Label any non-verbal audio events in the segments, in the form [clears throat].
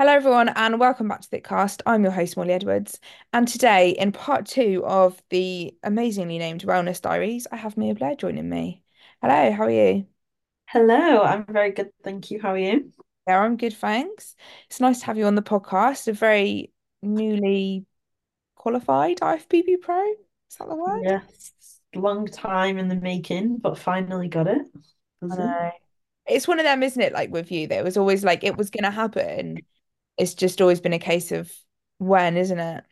Hello, everyone, and welcome back to ThicccCast. I'm your host, Molly Edwards. And today, in part two of the amazingly named Wellness Diaries, I have Mia Blair joining me. Hello, how are you? Hello, I'm very good, thank you. How are you? Yeah, I'm good, thanks. It's nice to have you on the podcast, a very newly qualified IFBB Pro. Is that the word? Yes, long time in the making, but finally got it. It's one of them, isn't it? Like with you, that it was always like it was going to happen. It's just always been a case of when, isn't it?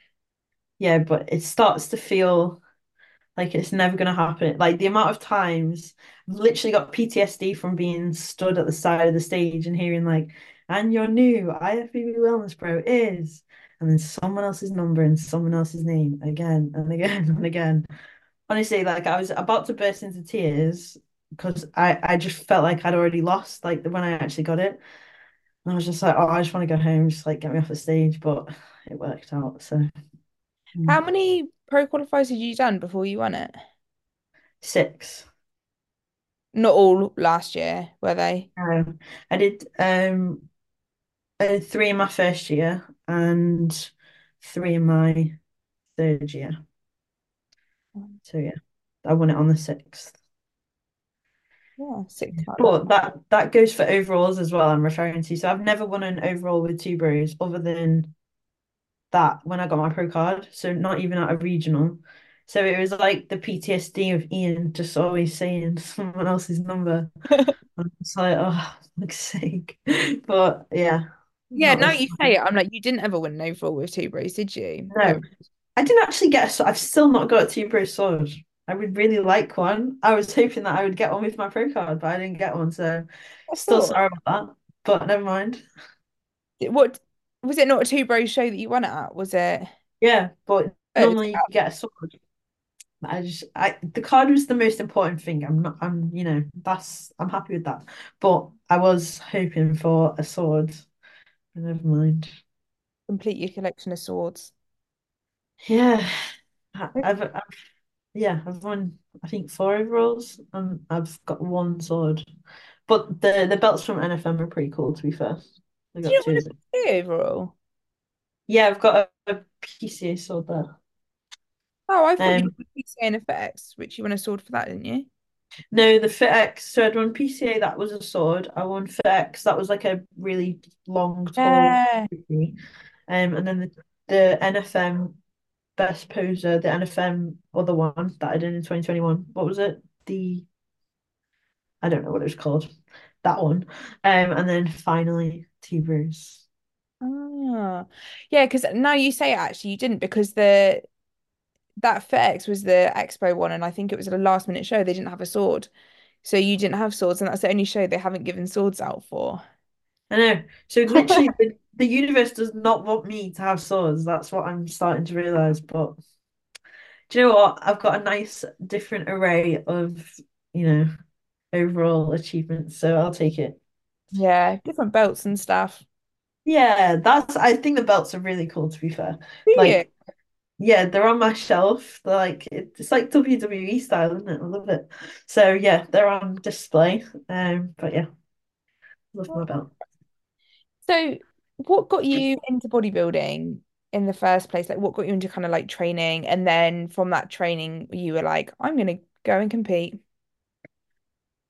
Yeah, but it starts to feel like it's never going to happen. Like the amount of times I've literally got PTSD from being stood at the side of the stage and hearing like, and your new IFBB Wellness Pro is, and then someone else's number and someone else's name again and again [laughs] and again. Honestly, like I was about to burst into tears because I I just felt like I'd already lost like when I actually got it. And I was just like, oh, I just want to go home, just like get me off the stage, but it worked out. So How mm. many pro qualifiers had you done before you won it? six. Not all last year, were they? Um, I did um I did three in my first year and three in my third year. So yeah, I won it on the sixth. Yeah. But that that goes for overalls as well, I'm referring to. So I've never won an overall with two bros other than that when I got my pro card. So not even at a regional. So it was like the PTSD of Ian just always saying [laughs] someone else's number. [laughs] I'm just like, oh, [laughs] for sake. But yeah, Yeah, now you say it, I'm like, you didn't ever win an overall with two bros, did you? No. I didn't actually get a. I've still not got a two bro sword. I would really like one. I was hoping that I would get one with my pro card, but I didn't get one, so I still thought. sorry about that. But never mind. What was it not a two bros show that you won it at? Was it Yeah, but good? normally you get a sword. I just I the card was the most important thing. I'm not I'm you know, that's I'm happy with that. But I was hoping for a sword. Never mind. Complete your collection of swords. Yeah. I've, I've yeah, I've won I think four overalls and I've got one sword. But the the belts from NFM are pretty cool to be fair. I Did you got two them. a PCA overall? Yeah, I've got a, a PCA sword there. Oh, I thought you Um won a PCA and FX, which you won a sword for that, didn't you? no, the FitX. X, so I'd won PCA, that was a sword. I won FitX, that was like a really long, tall Yeah. Um, and then the, the NFM Best Poser, the NFM other one that I did in 2021. What was it? The I don't know what it was called. That one. Um, and then finally T Bruce. Ah, yeah, because now you say it, actually, you didn't because the that FitX was the Expo one, and I think it was a last minute show. They didn't have a sword, so you didn't have swords, and that's the only show they haven't given swords out for. I know. So literally [laughs] the, the universe does not want me to have swords. That's what I'm starting to realize. But do you know what? I've got a nice different array of, you know, overall achievements, so I'll take it. Yeah, different belts and stuff. Yeah, that's I think the belts are really cool to be fair. Do you? Like, yeah, they're on my shelf. They're like it's like WWE style, isn't it? I love it. So yeah, they're on display. Um, but yeah, love my belt. So, what got you into bodybuilding in the first place? Like, what got you into kind of like training, and then from that training, you were like, I'm gonna go and compete.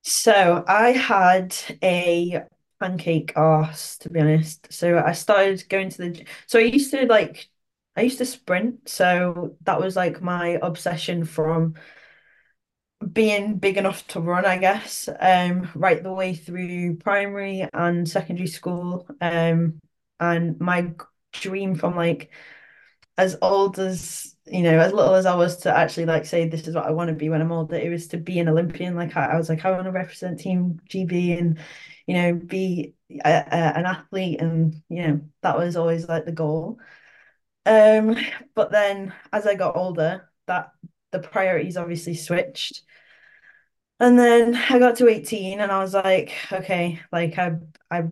So I had a pancake ass, to be honest. So I started going to the so I used to like I used to sprint, so that was like my obsession from being big enough to run, I guess, um, right the way through primary and secondary school. Um, and my dream from like as old as you know, as little as I was to actually like say this is what I want to be when I'm older, it was to be an Olympian. Like I, I was like, I want to represent Team GB and you know be a, a, an athlete, and you know that was always like the goal. Um, but then as I got older, that the priorities obviously switched. And then I got to 18 and I was like, okay, like I I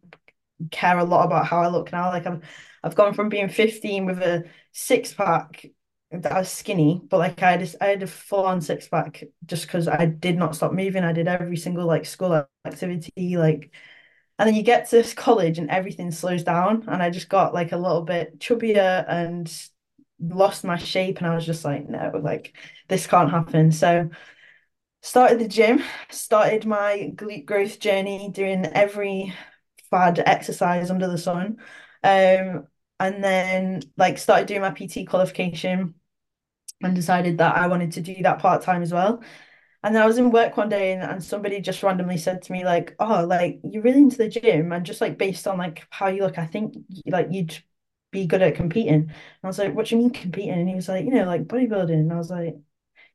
care a lot about how I look now. Like I'm I've gone from being 15 with a six pack that I was skinny, but like I just I had a full on six pack just because I did not stop moving. I did every single like school activity, like And then you get to college and everything slows down. And I just got like a little bit chubbier and lost my shape. And I was just like, no, like this can't happen. So started the gym, started my glute growth journey, doing every fad exercise under the sun. Um, and then like started doing my PT qualification and decided that I wanted to do that part time as well. And then I was in work one day and, and somebody just randomly said to me like, "Oh, like you're really into the gym and just like based on like how you look, I think like you'd be good at competing." And I was like, "What do you mean competing?" And he was like, "You know, like bodybuilding." And I was like,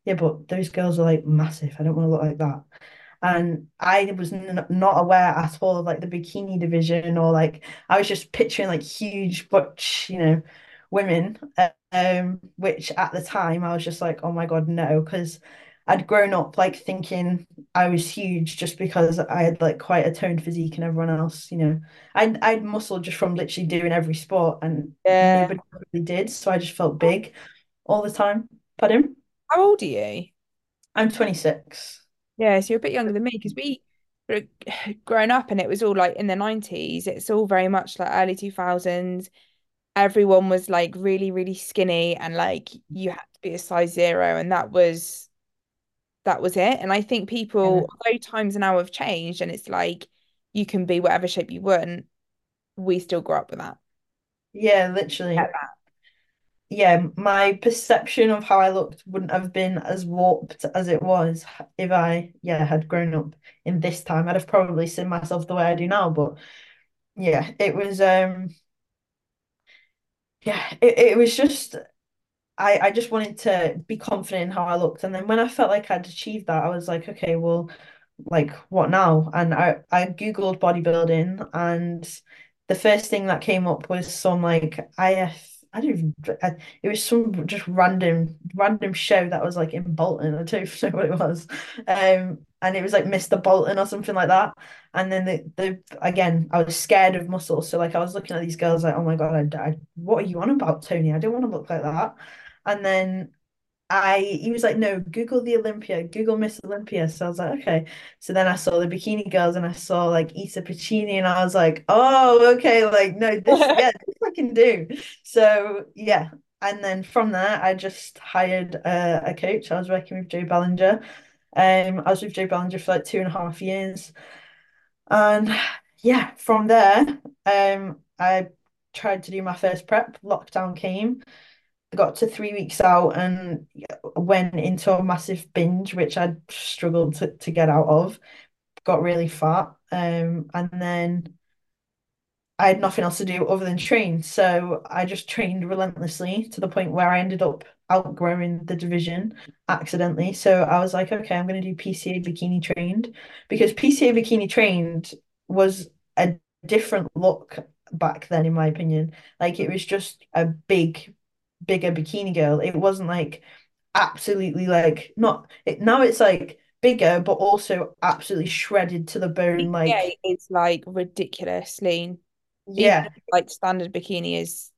"Yeah, but those girls are like massive. I don't want to look like that." And I was n not aware at all of like the bikini division or like I was just picturing like huge butch, you know, women. Um, which at the time I was just like, oh my God, no, because I'd grown up like thinking I was huge just because I had like quite a toned physique and everyone else, you know, I'd I'd muscle just from literally doing every sport and Yeah. nobody really did. So I just felt big all the time. Pardon? How old are you? I'm 26. Yeah, so you're a bit younger than me because we were [sighs] growing up and it was all like in the 90s. It's all very much like early 2000s. Everyone was like really, really skinny and like you had to be a size zero and that was that was it. And I think Yeah. people, although times now have changed and it's like you can be whatever shape you want, we still grew up with that. Yeah, literally. that. Yeah, my perception of how I looked wouldn't have been as warped as it was if I, yeah, had grown up in this time. I'd have probably seen myself the way I do now. But yeah, it was um yeah, it, it was just I, I just wanted to be confident in how I looked. And then when I felt like I'd achieved that, I was like, okay, well, like what now? And I, I Googled bodybuilding and the first thing that came up was some like IF, I don't even, I, it was some just random, random show that was like in Bolton. I don't [laughs] know what it was. Um, and it was like Mr. Bolton or something like that. And then the, the again, I was scared of muscles. So like I was looking at these girls like, oh my God, I, I, what are you on about, Tony? I don't want to look like that. And then I he was like, no, Google the Olympia, Google Miss Olympia. So I was like, okay. So then I saw the bikini girls and I saw like Issa Pacini and I was like, oh, okay, like no, [laughs] this, yeah, this I can do. So yeah. And then from there, I just hired a, a coach. I was working with Joe Ballinger. Um, I was with Joe Ballinger for like two and a half years. And yeah, from there, um, I tried to do my first prep. Lockdown came got to three weeks out and went into a massive binge, which I struggled to, to get out of. Got really fat. Um, and then I had nothing else to do other than train. So I just trained relentlessly to the point where I ended up outgrowing the division accidentally. So I was like, okay, I'm going to do PCA bikini trained because PCA bikini trained was a different look back then, in my opinion. Like it was just a big bigger bikini girl. It wasn't like absolutely like not it now it's like bigger but also absolutely shredded to the bone like Yeah, it's like ridiculous lean. Even yeah like standard bikini is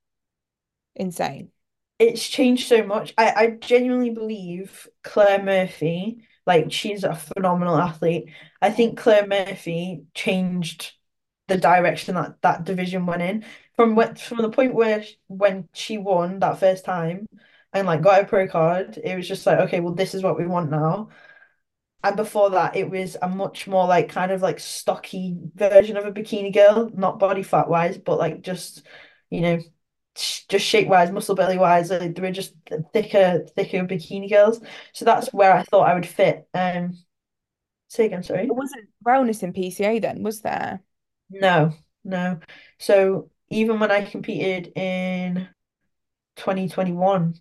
insane. it's changed so much. I I genuinely believe Claire Murphy like she's a phenomenal athlete. I think Claire Murphy changed the direction that that division went in from what from the point where sh- when she won that first time and like got a pro card it was just like okay well this is what we want now And before that, it was a much more like kind of like stocky version of a bikini girl, not body fat wise, but like just, you know, just shape wise, muscle belly wise. Like, they were just thicker, thicker bikini girls. So that's where I thought I would fit. Um, say again, sorry. There wasn't wellness in PCA then, was there? No, no. So even when I competed in 2021,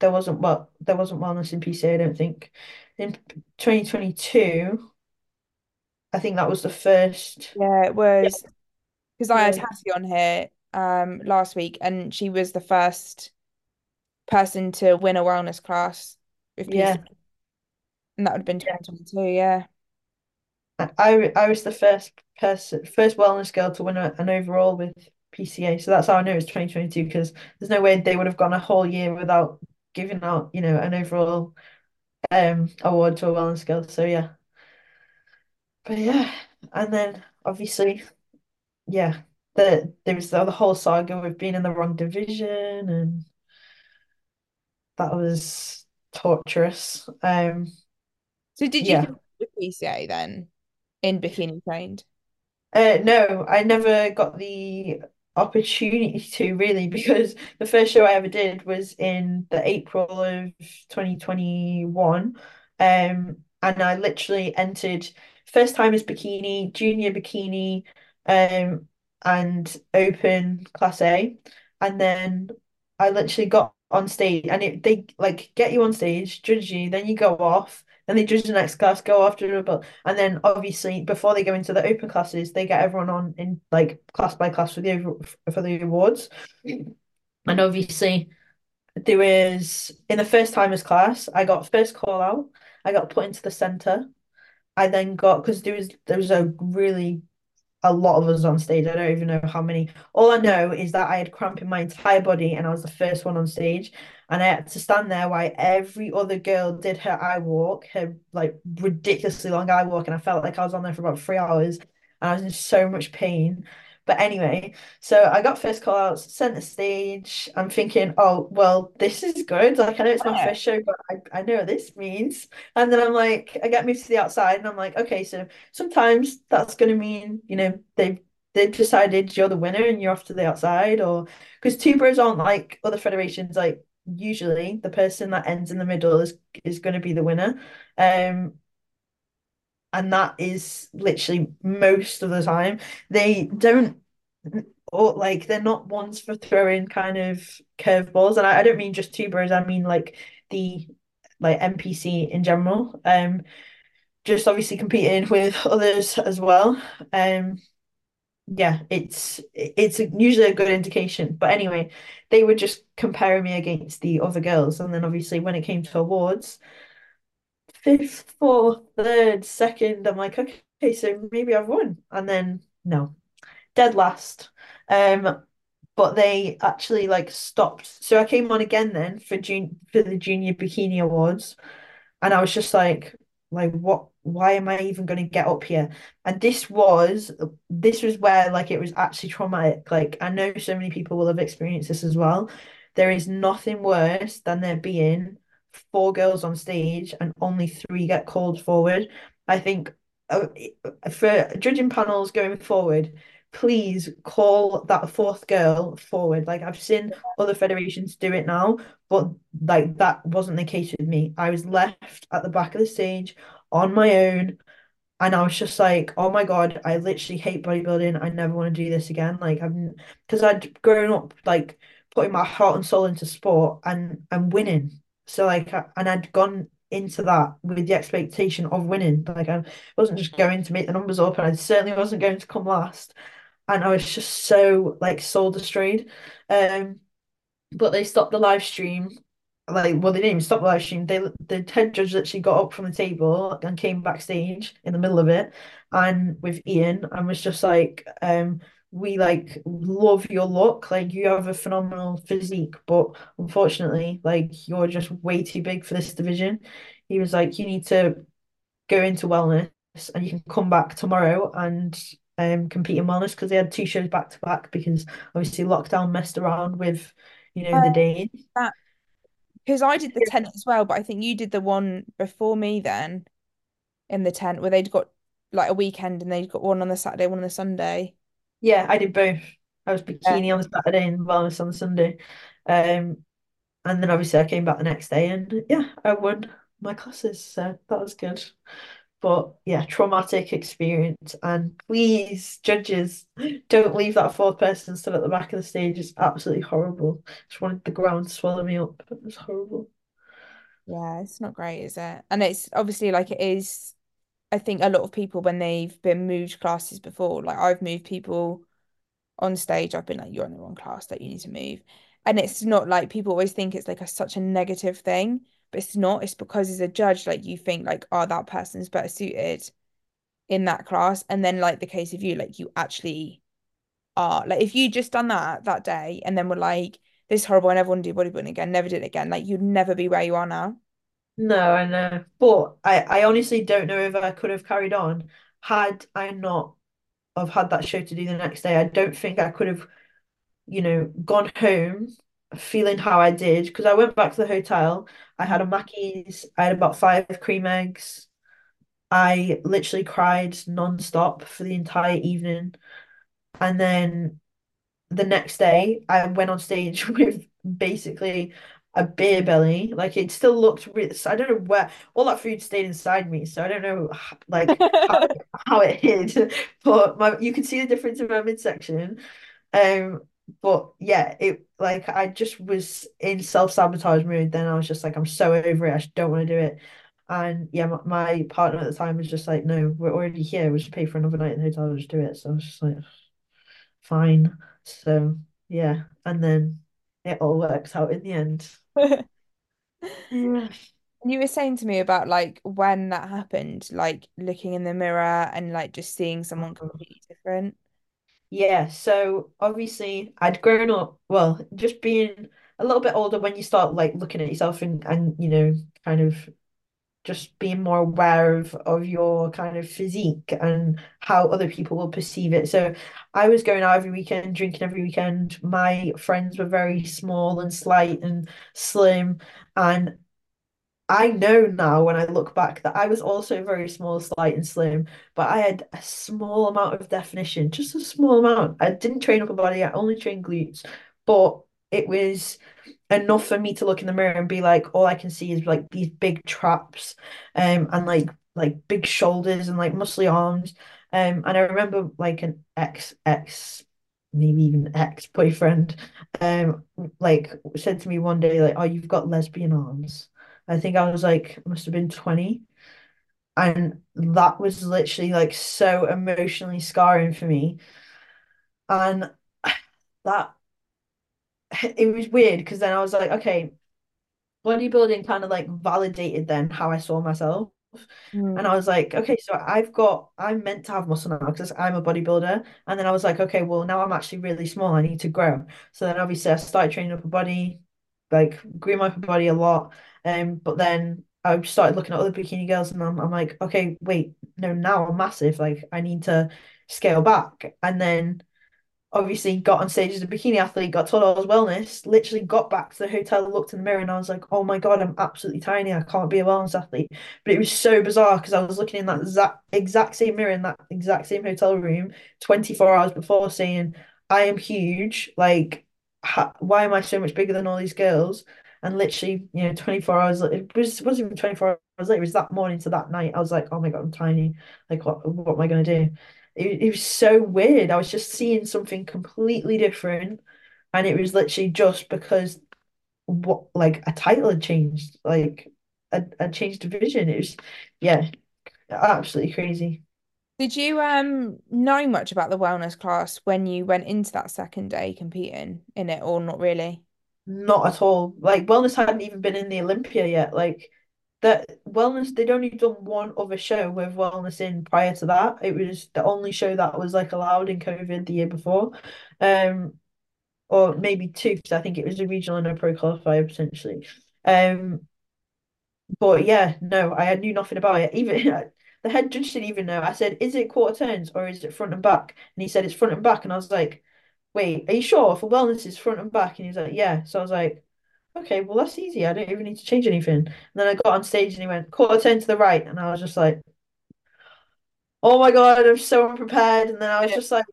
there wasn't well, there wasn't wellness in PCA, I don't think. In 2022, I think that was the first. Yeah, it was because I had. Hattie on here um last week and she was the first person to win a wellness class with Yeah, and that would have been yeah. 2022, yeah. I I was the first person, first wellness girl to win a, an overall with PCA. So that's how I know it's 2022 because there's no way they would have gone a whole year without giving out, you know, an overall um award to a wellness girl. So yeah. But yeah, and then obviously, yeah, the there was the, the whole saga of being in the wrong division, and that was torturous. Um, So did you yeah. the PCA then in bikini trained? Uh, no, I never got the opportunity to really [laughs] because the first show I ever did was in the April of 2021. Um, and I literally entered first time as bikini, junior bikini, um, and open class A. And then I literally got on stage and it they like get you on stage, judge you, then you go off. Then they judge the next class, go after the and then obviously before they go into the open classes, they get everyone on in like class by class for the for the awards. Mm-hmm. And obviously there was in the first timers class, I got first call out, I got put into the center. I then got because there was there was a really a lot of us on stage. I don't even know how many. All I know is that I had cramp in my entire body and I was the first one on stage. And I had to stand there while every other girl did her eye walk, her like ridiculously long eye walk. And I felt like I was on there for about three hours and I was in so much pain. But anyway, so I got first call outs, center stage. I'm thinking, oh, well, this is good. Like, I know it's my first show, but I, I know what this means. And then I'm like, I get moved to the outside and I'm like, okay, so sometimes that's going to mean, you know, they've they've decided you're the winner and you're off to the outside, or because two bros aren't like other federations, like usually the person that ends in the middle is is going to be the winner. Um, and that is literally most of the time. They don't or like they're not ones for throwing kind of curveballs. And I, I don't mean just bros, I mean like the like NPC in general. Um just obviously competing with others as well. Um, yeah, it's it's usually a good indication. But anyway, they were just comparing me against the other girls, and then obviously when it came to awards, fifth, fourth, third, second, I'm like, okay, so maybe I've won, and then no, dead last. Um, but they actually like stopped. So I came on again then for June for the Junior Bikini Awards, and I was just like, like what? Why am I even going to get up here? And this was this was where like it was actually traumatic. Like I know so many people will have experienced this as well. There is nothing worse than there being four girls on stage and only three get called forward. I think uh, for judging panels going forward, please call that fourth girl forward. Like I've seen other federations do it now, but like that wasn't the case with me. I was left at the back of the stage on my own. And I was just like, oh my God, I literally hate bodybuilding. I never want to do this again. Like I'm because I'd grown up like putting my heart and soul into sport and and winning. So like and I'd gone into that with the expectation of winning. Like I wasn't just going to make the numbers up and I certainly wasn't going to come last. And I was just so like soul destroyed. Um but they stopped the live stream. Like, well, they didn't even stop the live stream. They the head judge actually got up from the table and came backstage in the middle of it, and with Ian, and was just like, um, we like love your look. Like, you have a phenomenal physique, but unfortunately, like, you're just way too big for this division. He was like, you need to go into wellness, and you can come back tomorrow and um compete in wellness because they had two shows back to back because obviously lockdown messed around with you know, the days. Uh, because I did the tent as well, but I think you did the one before me then in the tent where they'd got like a weekend and they'd got one on the Saturday, one on the Sunday. Yeah, I did both. I was Yeah. bikini on the Saturday and wellness on the Sunday. Um, and then obviously I came back the next day and yeah, I won my classes, so that was good. But yeah, traumatic experience. And please, judges, don't leave that fourth person stood at the back of the stage. It's absolutely horrible. Just wanted the ground to swallow me up. It was horrible. Yeah, it's not great, is it? And it's obviously like it is, I think a lot of people when they've been moved classes before, like I've moved people on stage, I've been like, you're in the wrong class, that you need to move. And it's not like people always think it's like a such a negative thing, but it's not. It's because as a judge, like you think like, oh, that person's better suited in that class. And then like the case of you, like you actually are. Like if you just done that that day and then were like, this is horrible, I never want to do bodybuilding again, never did it again, like you'd never be where you are now. No, I know. But I, I honestly don't know if I could have carried on had I not have had that show to do the next day. I don't think I could have, you know, gone home feeling how I did because I went back to the hotel. I had a Mackey's, I had about five cream eggs. I literally cried non-stop for the entire evening. And then the next day, I went on stage [laughs] with basically a beer belly. Like it still looked really, I don't know where all that food stayed inside me, so I don't know like how [laughs] it, how it hid, [laughs] but my you can see the difference in my midsection. Um, but yeah, it like I just was in self-sabotage mood. Then I was just like, I'm so over it. I don't want to do it. And yeah, my, my partner at the time was just like, no, we're already here. We'll just pay for another night in the hotel. I'll just do it. So I was just like, fine. So yeah, and then it all works out in the end. [laughs] Yeah. You were saying to me about like when that happened, like looking in the mirror and like just seeing someone mm-hmm. completely different. Yeah, so obviously I'd grown up, well, just being a little bit older when you start like looking at yourself and and you know, kind of just being more aware of of your kind of physique and how other people will perceive it. So I was going out every weekend, drinking every weekend. My friends were very small and slight and slim, and I know now when I look back that I was also very small, slight, and slim, but I had a small amount of definition, just a small amount. I didn't train upper body, I only trained glutes, but it was enough for me to look in the mirror and be like, all I can see is like these big traps, um, and like like big shoulders and like muscly arms. Um, and I remember like an ex ex maybe even ex-boyfriend um like said to me one day like oh you've got lesbian arms I think I was like, must have been 20. And that was literally like so emotionally scarring for me. And [sighs] that, [sighs] it was weird because then I was like, okay, bodybuilding kind of like validated then how I saw myself. And Mm. I was like, okay, so I've got, I'm meant to have muscle now because I'm a bodybuilder. And then I was like, okay, well, now I'm actually really small. I need to grow. So then obviously I started training upper body, like grew my upper body a lot. Um, but then I started looking at other bikini girls and I'm, I'm like, okay, wait, no, now I'm massive. Like I need to scale back. And then obviously got on stage as a bikini athlete, got told I was wellness, literally got back to the hotel, looked in the mirror, and I was like, oh my God, I'm absolutely tiny. I can't be a wellness athlete. But it was so bizarre because I was looking in that exact, exact same mirror in that exact same hotel room 24 hours before saying, I am huge. Like, ha why am I so much bigger than all these girls? And literally, you know, 24 hours, it was, wasn't even 24 hours later, it was that morning to that night. I was like, oh my God, I'm tiny. Like, what, what am I going to do? it, it was so weird. I was just seeing something completely different, and it was literally just because what like a title had changed, like a, a changed division. It was yeah, absolutely crazy. Did you um know much about the wellness class when you went into that second day competing in it or not really? Not at all. Like wellness hadn't even been in the Olympia yet. Like that wellness, they'd only done one other show with wellness in prior to that. It was the only show that was like allowed in COVID the year before. Um, or maybe two, because I think it was a regional and a pro qualifier potentially. Um, but yeah, no, I knew nothing about it. Even [laughs] the head judge didn't even know. I said, "Is it quarter turns or is it front and back?" And he said, "It's front and back." And I was like, "Wait, are you sure for wellness is front and back?" And he was like, "Yeah." So I was like, "Okay, well that's easy. I don't even need to change anything." And then I got on stage and he went, "Quarter turn to the right," and I was just like, "Oh my God, I'm so unprepared." And then I was just like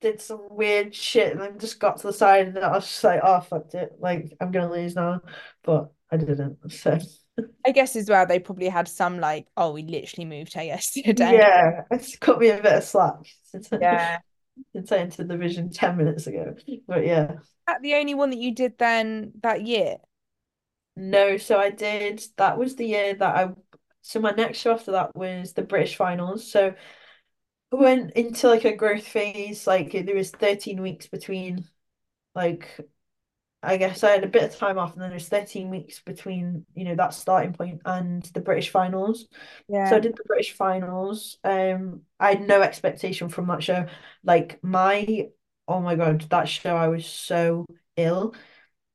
did some weird shit and then just got to the side and I was just like, oh fucked it. Like I'm gonna lose now. But I didn't. [laughs] So I guess as well they probably had some like, oh, we literally moved her [laughs] yesterday. yeah, it's cut me a bit of slack Yeah. I entered the division [laughs] 10 minutes ago. But yeah. that the only one that you did then that year? No, so I did that was the year that I so my next show after that was the British finals. So I went into like a growth phase, like there was 13 weeks between like I guess I had a bit of time off, and then there's 13 weeks between, you know, that starting point and the British finals. Yeah. So I did the British finals. Um, I had no expectation from that show. Like my, oh my God, that show, I was so ill.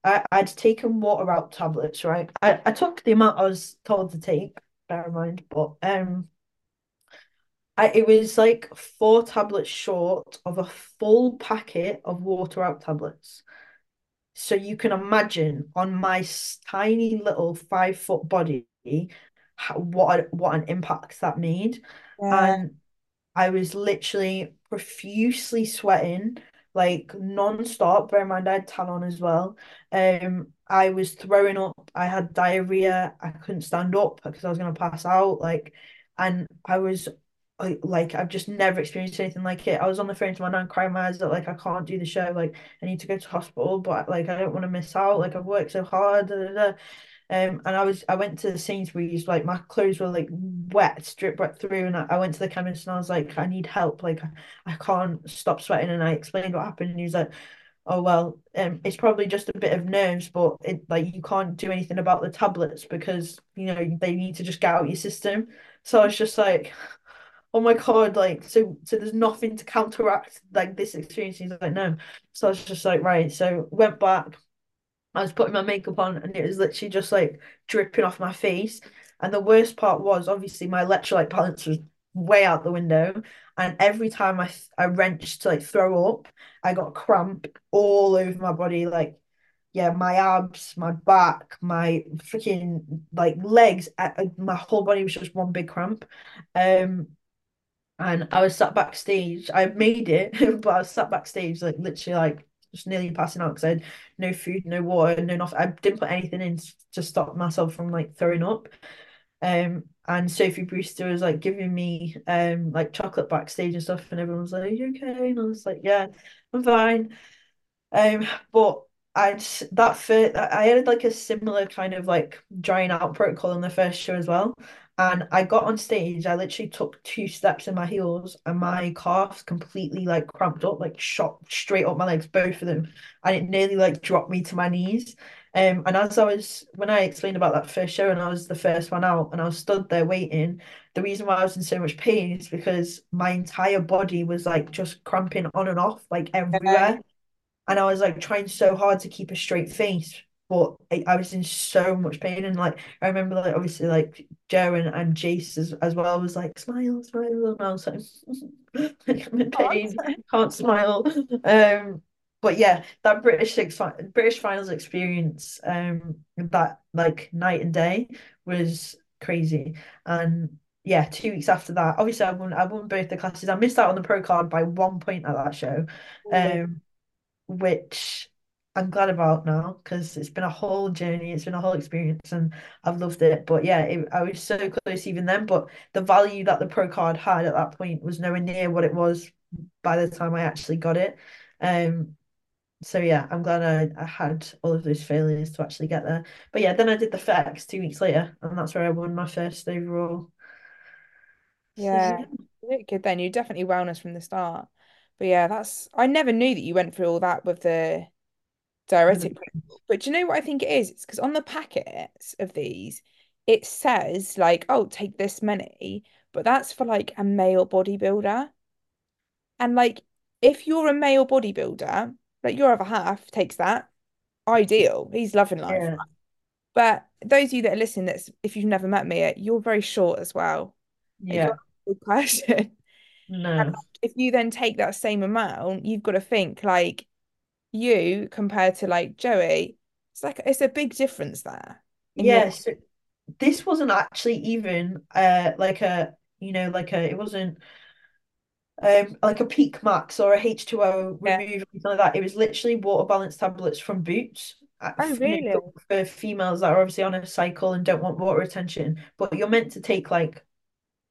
I, I'd taken water out tablets, right? I, I took the amount I was told to take, bear in mind, but um I, it was like four tablets short of a full packet of water out tablets. So you can imagine on my tiny little five foot body how, what what an impact that made. Yeah. And I was literally profusely sweating, like non-stop. Bear in mind, I had tan on as well. Um, I was throwing up. I had diarrhea. I couldn't stand up because I was gonna pass out. Like, and I was Like, I've just never experienced anything like it. I was on the phone to my nan crying my eyes out, like, I can't do the show. Like, I need to go to hospital, but like, I don't want to miss out. Like, I've worked so hard. Da, da, da. Um, and I was I went to the Sainsbury's, like my clothes were like wet, drip wet through, and I, I went to the chemist and I was like, I need help, like I, I can't stop sweating. And I explained what happened, and he was like, Oh well, um, it's probably just a bit of nerves, but it like you can't do anything about the tablets because you know they need to just get out your system. So I was just like, oh my God, like so so there's nothing to counteract like this experience. He's like, no. So I was just like, right. So went back I was putting my makeup on and it was literally just like dripping off my face. And the worst part was obviously my electrolyte balance was way out the window. And every time I I wrenched to like throw up, I got cramp all over my body. Like, yeah, my abs, my back, my freaking like legs, uh, uh, my whole body was just one big cramp. Um, and I was sat backstage. I made it, [laughs] but I was sat backstage, like literally, like just nearly passing out because I had no food, no water, no nothing. I didn't put anything in to stop myself from like throwing up. Um, and Sophie Brewster was like giving me um like chocolate backstage and stuff, and everyone was like, "Are you okay?" And I was like, "Yeah, I'm fine." Um, but I'd that fit. I had like a similar kind of like drying out protocol in the first show as well. And I got on stage, I literally took two steps in my heels and my calves completely like cramped up, like shot straight up my legs, both of them. And it nearly like dropped me to my knees. Um, and as I was when I explained about that first show and I was the first one out and I was stood there waiting, the reason why I was in so much pain is because my entire body was like just cramping on and off, like everywhere and I was like trying so hard to keep a straight face, but I, I was in so much pain. And like I remember, like obviously, like Joe and, and Jace as, as well was like smile, smile, and I was like, like I'm in Oh, pain, can't smile. Um, but yeah, that British six British finals experience, um, that like night and day was crazy. And yeah, two weeks after that, obviously I won I won both the classes. I missed out on the pro card by one point at that show. Um, which I'm glad about now because it's been a whole journey, it's been a whole experience, and I've loved it. But yeah, it, I was so close even then. But the value that the pro card had at that point was nowhere near what it was by the time I actually got it. Um, so yeah, I'm glad I, I had all of those failures to actually get there. But yeah, then I did the FitX two weeks later, and that's where I won my first overall. So Yeah. yeah, You did good then. You're definitely wellness from the start. But yeah, that's I never knew that you went through all that with the Mm. diuretic. But do you know what I think it is? It's because on the packets of these, it says like, oh, take this many, but that's for like a male bodybuilder. And like, if you're a male bodybuilder, like your other half takes that, ideal. He's loving life. yeah, But those of you that are listening, that's if you've never met me, uh, you're very short as well. Yeah, good [laughs] person. And no. like, if you then take that same amount, you've got to think like you compared to like Joey, it's like it's a big difference there in your Yes, this wasn't actually even uh like a you know like a it wasn't um like a peak max or a H2O yeah. remove or anything like that. It was literally water balance tablets from Boots. uh, Oh, really? for females that are obviously on a cycle and don't want water retention, but you're meant to take like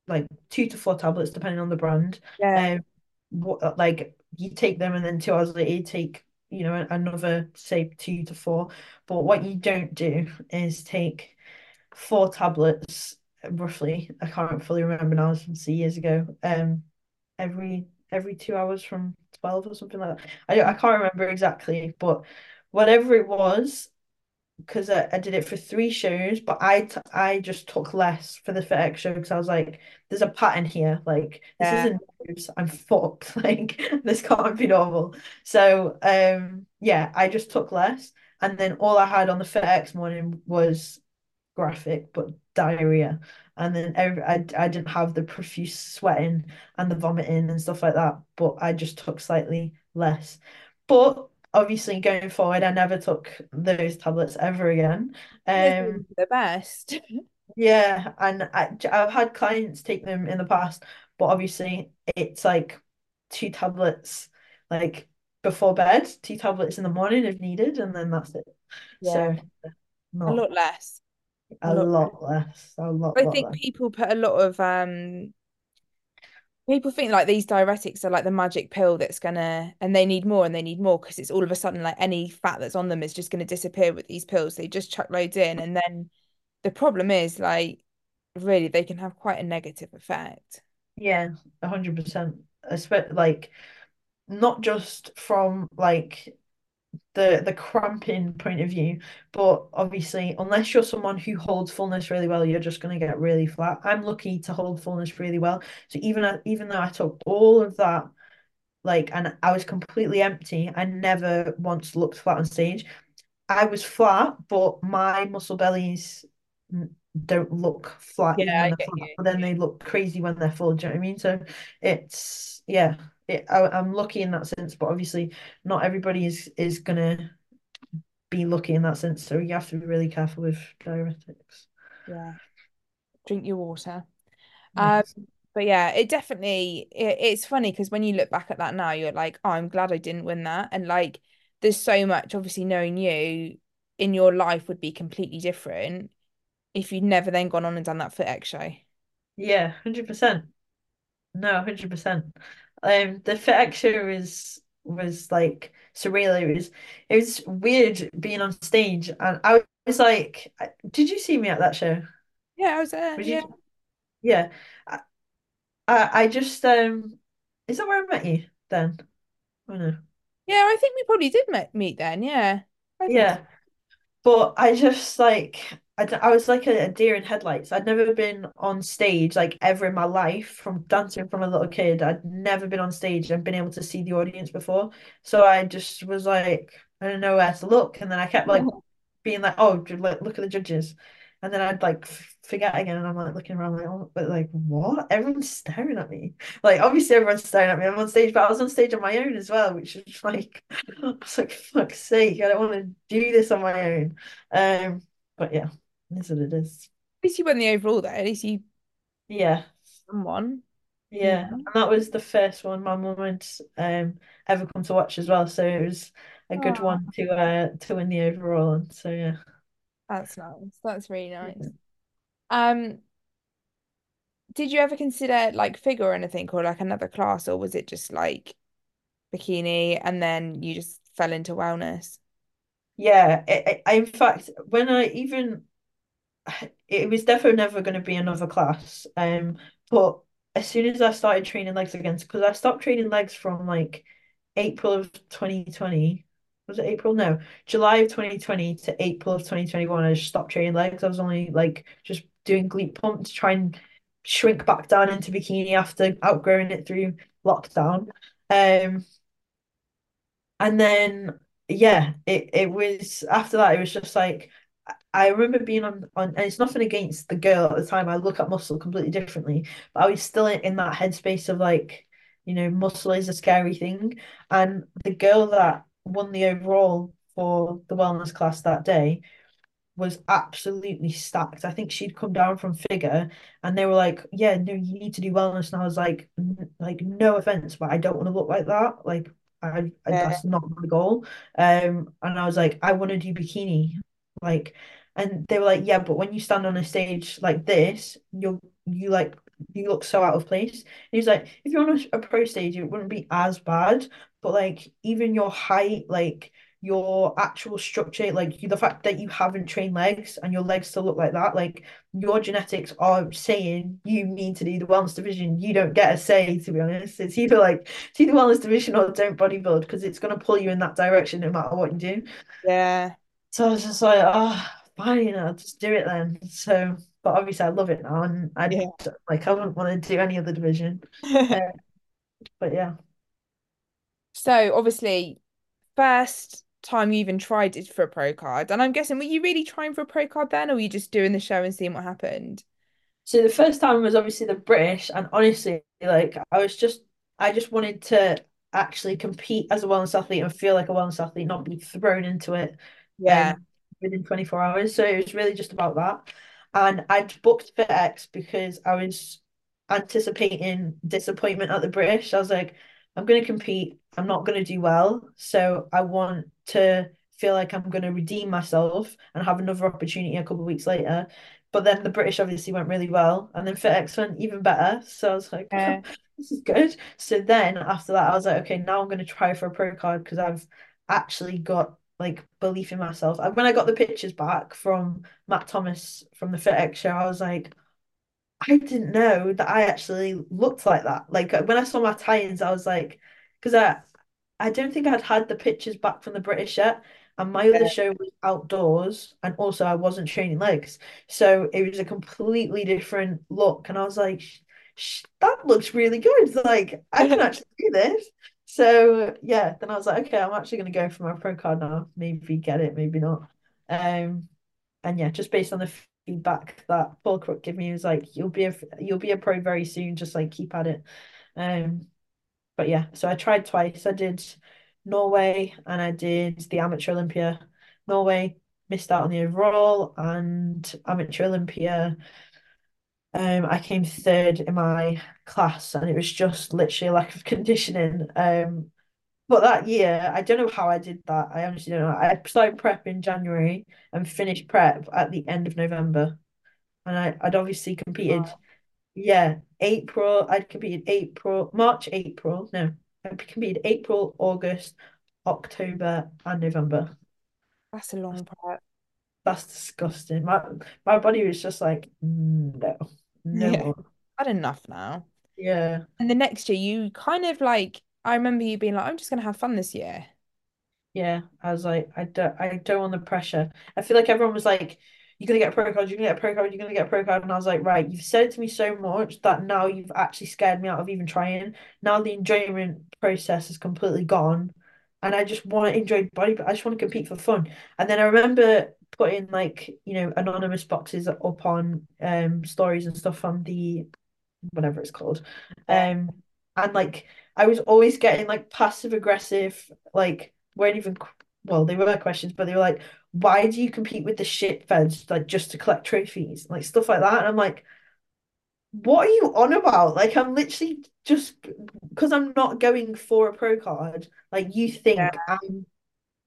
like two to four tablets depending on the brand. Yeah. Um, what like you take them and then two hours later you take you know another say two to four. But what you don't do is take four tablets roughly. I can't fully remember now since years ago. Um, every every two hours from 12 or something like that. I I can't remember exactly, but whatever it was, because I, I did it for three shows, but I t I just took less for the FitX show because I was like, there's a pattern here. Like this Yeah. isn't news. I'm fucked. [laughs] Like this can't be normal. So um yeah, I just took less. And then all I had on the FitX morning was graphic, but diarrhea. And then every, I, I didn't have the profuse sweating and the vomiting and stuff like that, but I just took slightly less. But obviously, going forward, I never took those tablets ever again. Um, the best. [laughs] yeah, and I, I've had clients take them in the past, but obviously, it's like two tablets, like before bed, two tablets in the morning if needed, and then that's it. Yeah, So, a lot less. A a lot less. less, a lot, I lot think less. people put a lot of um people think like these diuretics are like the magic pill that's gonna and they need more and they need more because it's all of a sudden like any fat that's on them is just gonna disappear with these pills. They just chuck loads in and then the problem is like really they can have quite a negative effect. Yeah, a hundred percent. Especially like not just from like the the cramping point of view, but obviously unless you're someone who holds fullness really well, you're just going to get really flat. I'm lucky to hold fullness really well. So even even though I took all of that, like, and I was completely empty, I never once looked flat on stage. I was flat, but my muscle bellies don't look flat Yeah, when I get flat, but then they look crazy when they're full. Do you know what I mean? So it's yeah, it, I, I'm lucky in that sense, but obviously not everybody is is gonna be lucky in that sense. So you have to be really careful with diuretics. Yeah. Drink your water. Um, but yeah, it definitely it, it's funny because when you look back at that now, you're like, oh, I'm glad I didn't win that. And like, there's so much, obviously, knowing you in your life would be completely different if you'd never then gone on and done that FitX show. Yeah, 100%. No, 100%. Um, the fit extra was was like surreal. It was it was weird being on stage, and I was like, "Did you see me at that show? Yeah, I was there. Was Yeah. you?" Yeah. I, I I just um, is that where I met you then? Oh no. Yeah, I think we probably did meet, meet then. Yeah, so. Yeah. But I just like I, d- I was like a, a deer in headlights. I'd never been on stage like ever in my life from dancing from a little kid. I'd never been on stage and been able to see the audience before. So I just was like, I don't know where to look. And then I kept like [laughs] being like, oh, like look at the judges. And then I'd like forget again, and I'm like looking around like, oh, but like what? Everyone's staring at me. Like obviously everyone's staring at me. I'm on stage, but I was on stage on my own as well, which is [laughs] like, [laughs] I was like, fuck's sake, I don't want to do this on my own. Um, but yeah, it is what it is. At least you won the overall though. At least you Yeah, won one. Yeah, and that was the first one my mum had um ever come to watch as well, so it was a good Oh, one to uh to win the overall. And so yeah. that's nice. That's really nice. Um, did you ever consider like figure or anything or like another class, or was it just like bikini and then you just fell into wellness? Yeah, I, I, in fact, when I even [sighs] it was definitely never going to be another class. Um, but as soon as I started training legs again, because I stopped training legs from like April of 2020. Was it April? No, July of 2020 to April of 2021. I just stopped training legs. I was only like just doing glute pump to try and shrink back down into bikini after outgrowing it through lockdown. Um, and then yeah, it, it was after that, it was just like I remember being on on and it's nothing against the girl at the time. I look at muscle completely differently, but I was still in, that headspace of like, you know, muscle is a scary thing. And the girl that won the overall for the wellness class that day was absolutely stacked. I think she'd come down from figure and they were like, Yeah, no, you need to do wellness. And I was like, like, no offense, but I don't want to look like that. Like I, I Yeah. that's not my goal. Um, and I was like, I want to do bikini. Like, and they were like, Yeah, but when you stand on a stage like this, you'll you like you look so out of place. And he was like, if you're on a, a pro stage, it wouldn't be as bad, but like even your height, like your actual structure, like the fact that you haven't trained legs and your legs still look like that, like your genetics are saying you need to do the wellness division. You don't get a say, to be honest. It's either like do the wellness division or don't bodybuild because it's going to pull you in that direction no matter what you do. Yeah. So I was just like, oh, fine, I'll just do it then. So, but obviously I love it now, and I Yeah. like I wouldn't want to do any other division. Uh, [laughs] but yeah, So obviously, first. time you even tried it for a pro card? And I'm guessing, were you really trying for a pro card then, or were you just doing the show and seeing what happened? So the first time was obviously the British, and honestly, like I was just, I just wanted to actually compete as a wellness athlete and feel like a wellness athlete, not be thrown into it, Yeah. um, within 24 hours. So it was really just about that. And I'd booked FitX because I was anticipating disappointment at the British. I was like, I'm going to compete. I'm not going to do well. So I want to feel like I'm going to redeem myself and have another opportunity a couple of weeks later. But then the British obviously went really well, and then FitX went even better. So I was like, Yeah. [laughs] this is good. So then after that, I was like, okay, now I'm going to try for a pro card because I've actually got like belief in myself. And when I got the pictures back from Matt Thomas from the FitX show, I was like, I didn't know that I actually looked like that. Like uh, when I saw my tie-ins, I was like, because I I don't think I'd had the pictures back from the British yet, and my other show was outdoors, and also I wasn't training legs, so it was a completely different look, and I was like, "Sh- sh- that looks really good. Like I can [laughs] actually do this. So yeah, then I was like, okay, I'm actually gonna go for my pro card now. Maybe get it, maybe not. Um, and yeah, just based on the feedback that Paul Crook gave me, he was like, "You'll be a you'll be a pro very soon. Just like keep at it." Um, but yeah, so I tried twice. I did Norway and I did the Amateur Olympia. Norway missed out on the overall, and Amateur Olympia. Um, I came third in my class, and it was just literally a lack of [laughs] conditioning. Um, but that year, I don't know how I did that. I honestly don't know. I started prep in January and finished prep at the end of November. And I, I'd obviously competed, yeah, April. I'd competed April, March, April. No, I competed April, August, October, and November. That's a long prep. That's disgusting. My my body was just like, no, no Yeah. more. Had enough now. Yeah. And the next year, you kind of like, I remember you being like, I'm just going to have fun this year. Yeah, I was like, I don't, I don't want the pressure. I feel like everyone was like, "You're gonna get a pro card. You're gonna get a pro card. You're gonna get a pro card." And I was like, "Right, you've said it to me so much that now you've actually scared me out of even trying. Now the enjoyment process is completely gone, and I just want to enjoy body. But I just want to compete for fun." And then I remember putting like you know anonymous boxes up on um stories and stuff on the whatever it's called. Um, and like I was always getting like passive aggressive, like weren't even well, they were questions, but they were like, why do you compete with the shit feds like just to collect trophies? Like stuff like that. And I'm like, what are you on about? Like I'm literally just because I'm not going for a pro card, like you Yeah. think I'm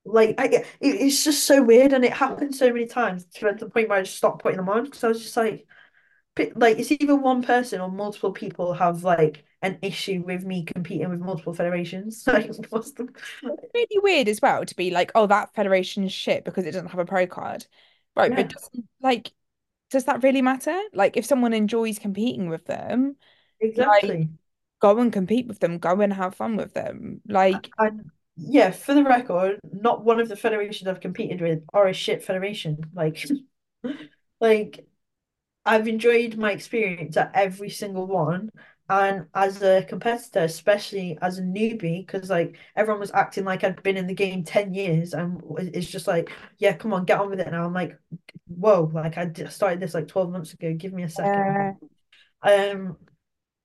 like I it, it's just so weird and it happened so many times to the point where I just stopped putting them on because I was just like like it's either one person or multiple people have like an issue with me competing with multiple federations. [laughs] Like, what's the Really weird as well to be like, oh, that federation's shit because it doesn't have a pro card. Right, but doesn't like, does that really matter? Like, if someone enjoys competing with them, like, exactly. go and compete with them, go and have fun with them. Like, And yeah, for the record, not one of the federations I've competed with are a shit federation. Like, [laughs] like I've enjoyed my experience at every single one. And as a competitor, especially as a newbie, because like everyone was acting like I'd been in the game 10 years and it's just like, yeah, come on, get on with it now. I'm like, whoa, like I started this like 12 months ago. Give me a second. uh, Um,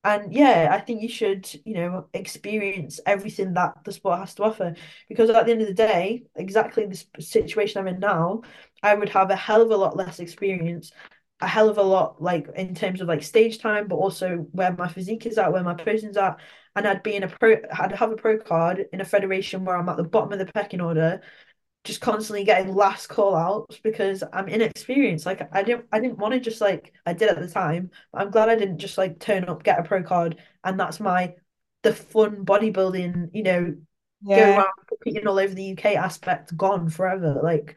and yeah, I think you should, you know, experience everything that the sport has to offer. Because at the end of the day, exactly the situation I'm in now, I would have a hell of a lot less experience, a hell of a lot like in terms of like stage time, but also where my physique is at, where my posing's at. And I'd be in a pro, I'd have a pro card in a federation where I'm at the bottom of the pecking order, just constantly getting last call outs because I'm inexperienced. Like I didn't I didn't want to just like I did at the time, but I'm glad I didn't just like turn up, get a pro card, and that's my the fun bodybuilding, you know, go yeah. around competing all over the UK aspect gone forever. Like,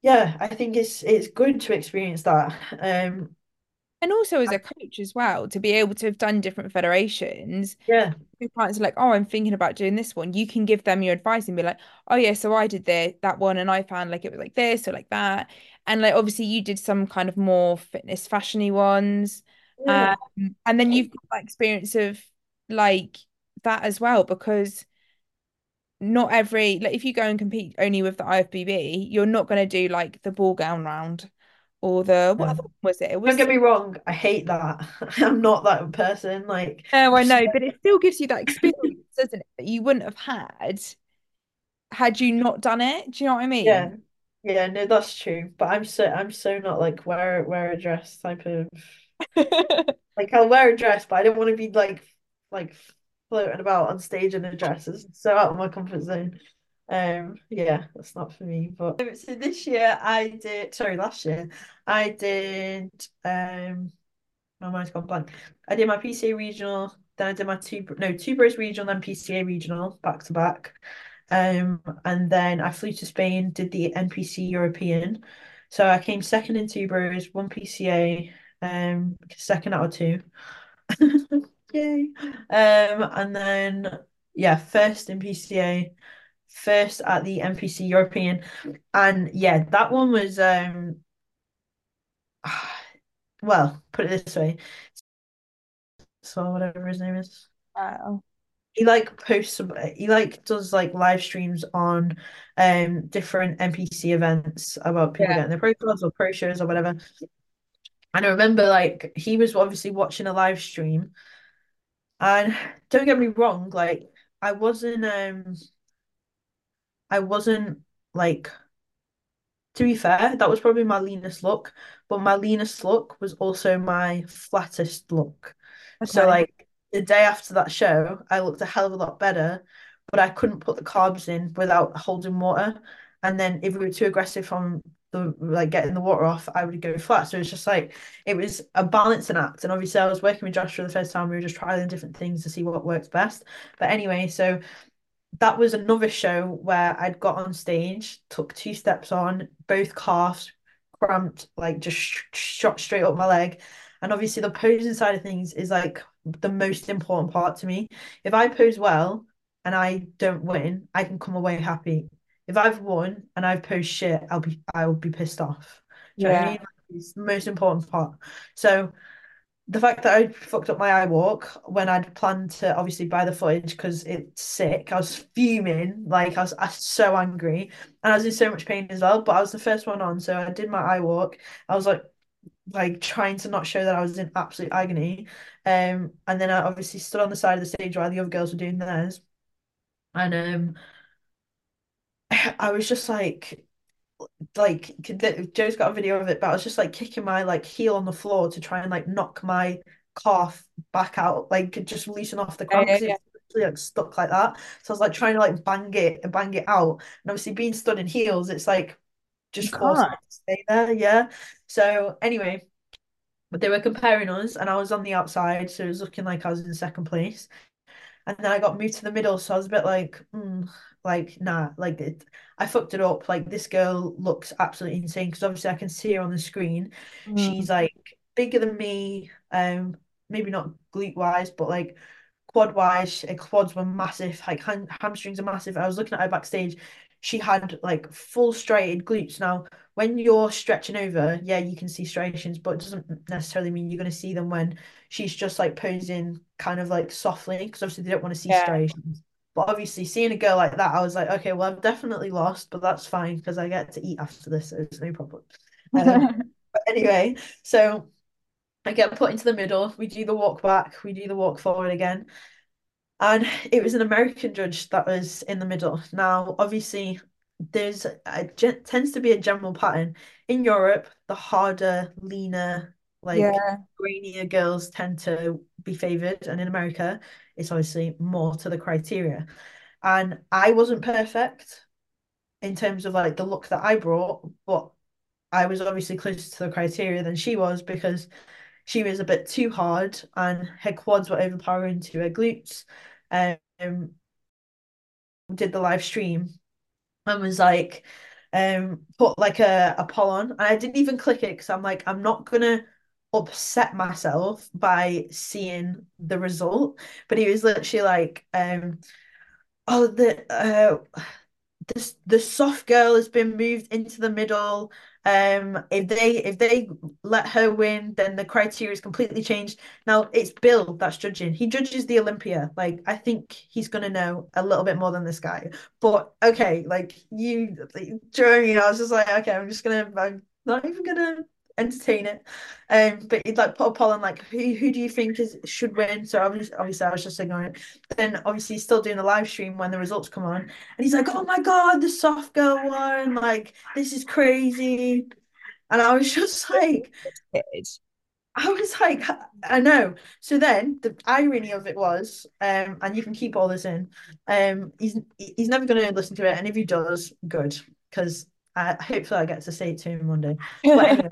yeah, I think it's it's good to experience that. Um, And also as a coach as well, to be able to have done different federations yeah, your clients are like, oh, I'm thinking about doing this one, you can give them your advice and be like, oh yeah, so I did the, that one and I found like it was like this or like that. And like obviously you did some kind of more fitness fashiony ones. yeah, Um, and then you've got that experience of like that as well because not every like if you go and compete only with the IFBB, you're not going to do like the ball gown round or the what other No. one was it? It Don't get me wrong, I hate that. [laughs] I'm not that person. Like, no, I know, but it still gives you that experience, doesn't it? That you wouldn't have had had you not done it. Do you know what I mean? yeah, yeah, no, that's true. But I'm so I'm so not like wear wear a dress type of [laughs] like I'll wear a dress, but I don't want to be like like floating about on stage in a dress. It's so out of my comfort zone. Um, yeah, that's not for me. But so this year I did, sorry, last year I did um my mind's gone blank. I did my PCA regional, then I did my two no two bros regional, then PCA regional back to back. Um, and then I flew to Spain, did the NPC European. So I came second in two bros, one PCA, um, second out of two. [laughs] Yay. Um, and then yeah, first in PCA, first at the NPC European. And yeah, that one was um [sighs] well, put it this way. So whatever his name is. Wow. He like posts he like does like live streams on um different NPC events about people Yeah. getting their pro cards or pro shows or whatever. And I remember like he was obviously watching a live stream and [sighs] don't get me wrong, like I wasn't um I wasn't like to be fair, that was probably my leanest look, but my leanest look was also my flattest look. So like the day after that show, I looked a hell of a lot better, but I couldn't put the carbs in without holding water. And then if we were too aggressive from the like getting the water off, I would go flat. So it's just like it was a balancing act. And obviously I was working with Josh for the first time. We were just trying different things to see what works best. But anyway, so that was another show where I'd got on stage, took two steps on, both calves cramped, like just sh shot straight up my leg. And obviously, the posing side of things is like the most important part to me. If I pose well and I don't win, I can come away happy. If I've won and I've posed shit, I'll be I'll be pissed off. Do you know what I Yeah. mean? It's the most important part. So the fact that I fucked up my eye walk when I'd planned to obviously buy the footage because it's sick. I was fuming, like I was, I was so angry, and I was in so much pain as well. But I was the first one on, so I did my eye walk. I was like, like trying to not show that I was in absolute agony. Um, and then I obviously stood on the side of the stage while the other girls were doing theirs, and um, [sighs] I was just like like Joe's got a video of it, but I was just like kicking my like heel on the floor to try and like knock my calf back out, like just loosen off the Yeah, yeah, yeah. it was literally like stuck like that. So I was like trying to like bang it and bang it out. And obviously being stood in heels, it's like just to stay there. Yeah. So anyway, but they were comparing us and I was on the outside, so it was looking like I was in second place. And then I got moved to the middle, so I was a bit like, mm, like, nah, like it, I fucked it up. Like this girl looks absolutely insane because obviously I can see her on the screen. Mm. She's like bigger than me, um, maybe not glute wise, but like quad wise, her quads were massive, like ham hamstrings are massive. I was looking at her backstage. She had like full striated glutes. Now, when you're stretching over, yeah, you can see striations, but it doesn't necessarily mean you're going to see them when she's just like posing kind of like softly because obviously they don't want to see Yeah. striations. But obviously, seeing a girl like that, I was like, okay, well, I've definitely lost, but that's fine because I get to eat after this, so it's no problem. Um, [laughs] but anyway, so I get put into the middle. We do the walk back, we do the walk forward again. And it was an American judge that was in the middle. Now, obviously, there's a tends to be a general pattern in Europe. The harder, leaner, like Yeah. grainier girls tend to be favored, and in America, it's obviously more to the criteria. And I wasn't perfect in terms of like the look that I brought, but I was obviously closer to the criteria than she was because she was a bit too hard and her quads were overpowering to her glutes. Um, did the live stream and was like, um, put like a, a poll on, and I didn't even click it because I'm like, I'm not gonna upset myself by seeing the result. But he was literally like, um, oh, the uh, the the soft girl has been moved into the middle. Um, if they if they let her win, then the criteria is completely changed. Now it's Bill that's judging. He judges the Olympia. Like I think he's gonna know a little bit more than this guy. But okay, like you, like, you know? I was just like, okay, I'm just gonna, I'm not even gonna entertain it. Um, but he'd like put a poll on like who who do you think is should win? So obviously, obviously I was just ignoring it. Then obviously he's still doing the live stream when the results come on, and he's like, "Oh my God, the soft girl won! Like this is crazy." And I was [laughs] just like, I was like, I know. So then the irony of it was, um, and you can keep all this in, um, he's he's never going to listen to it, and if he does, good, because I hopefully I get to say it to him one day. But anyway,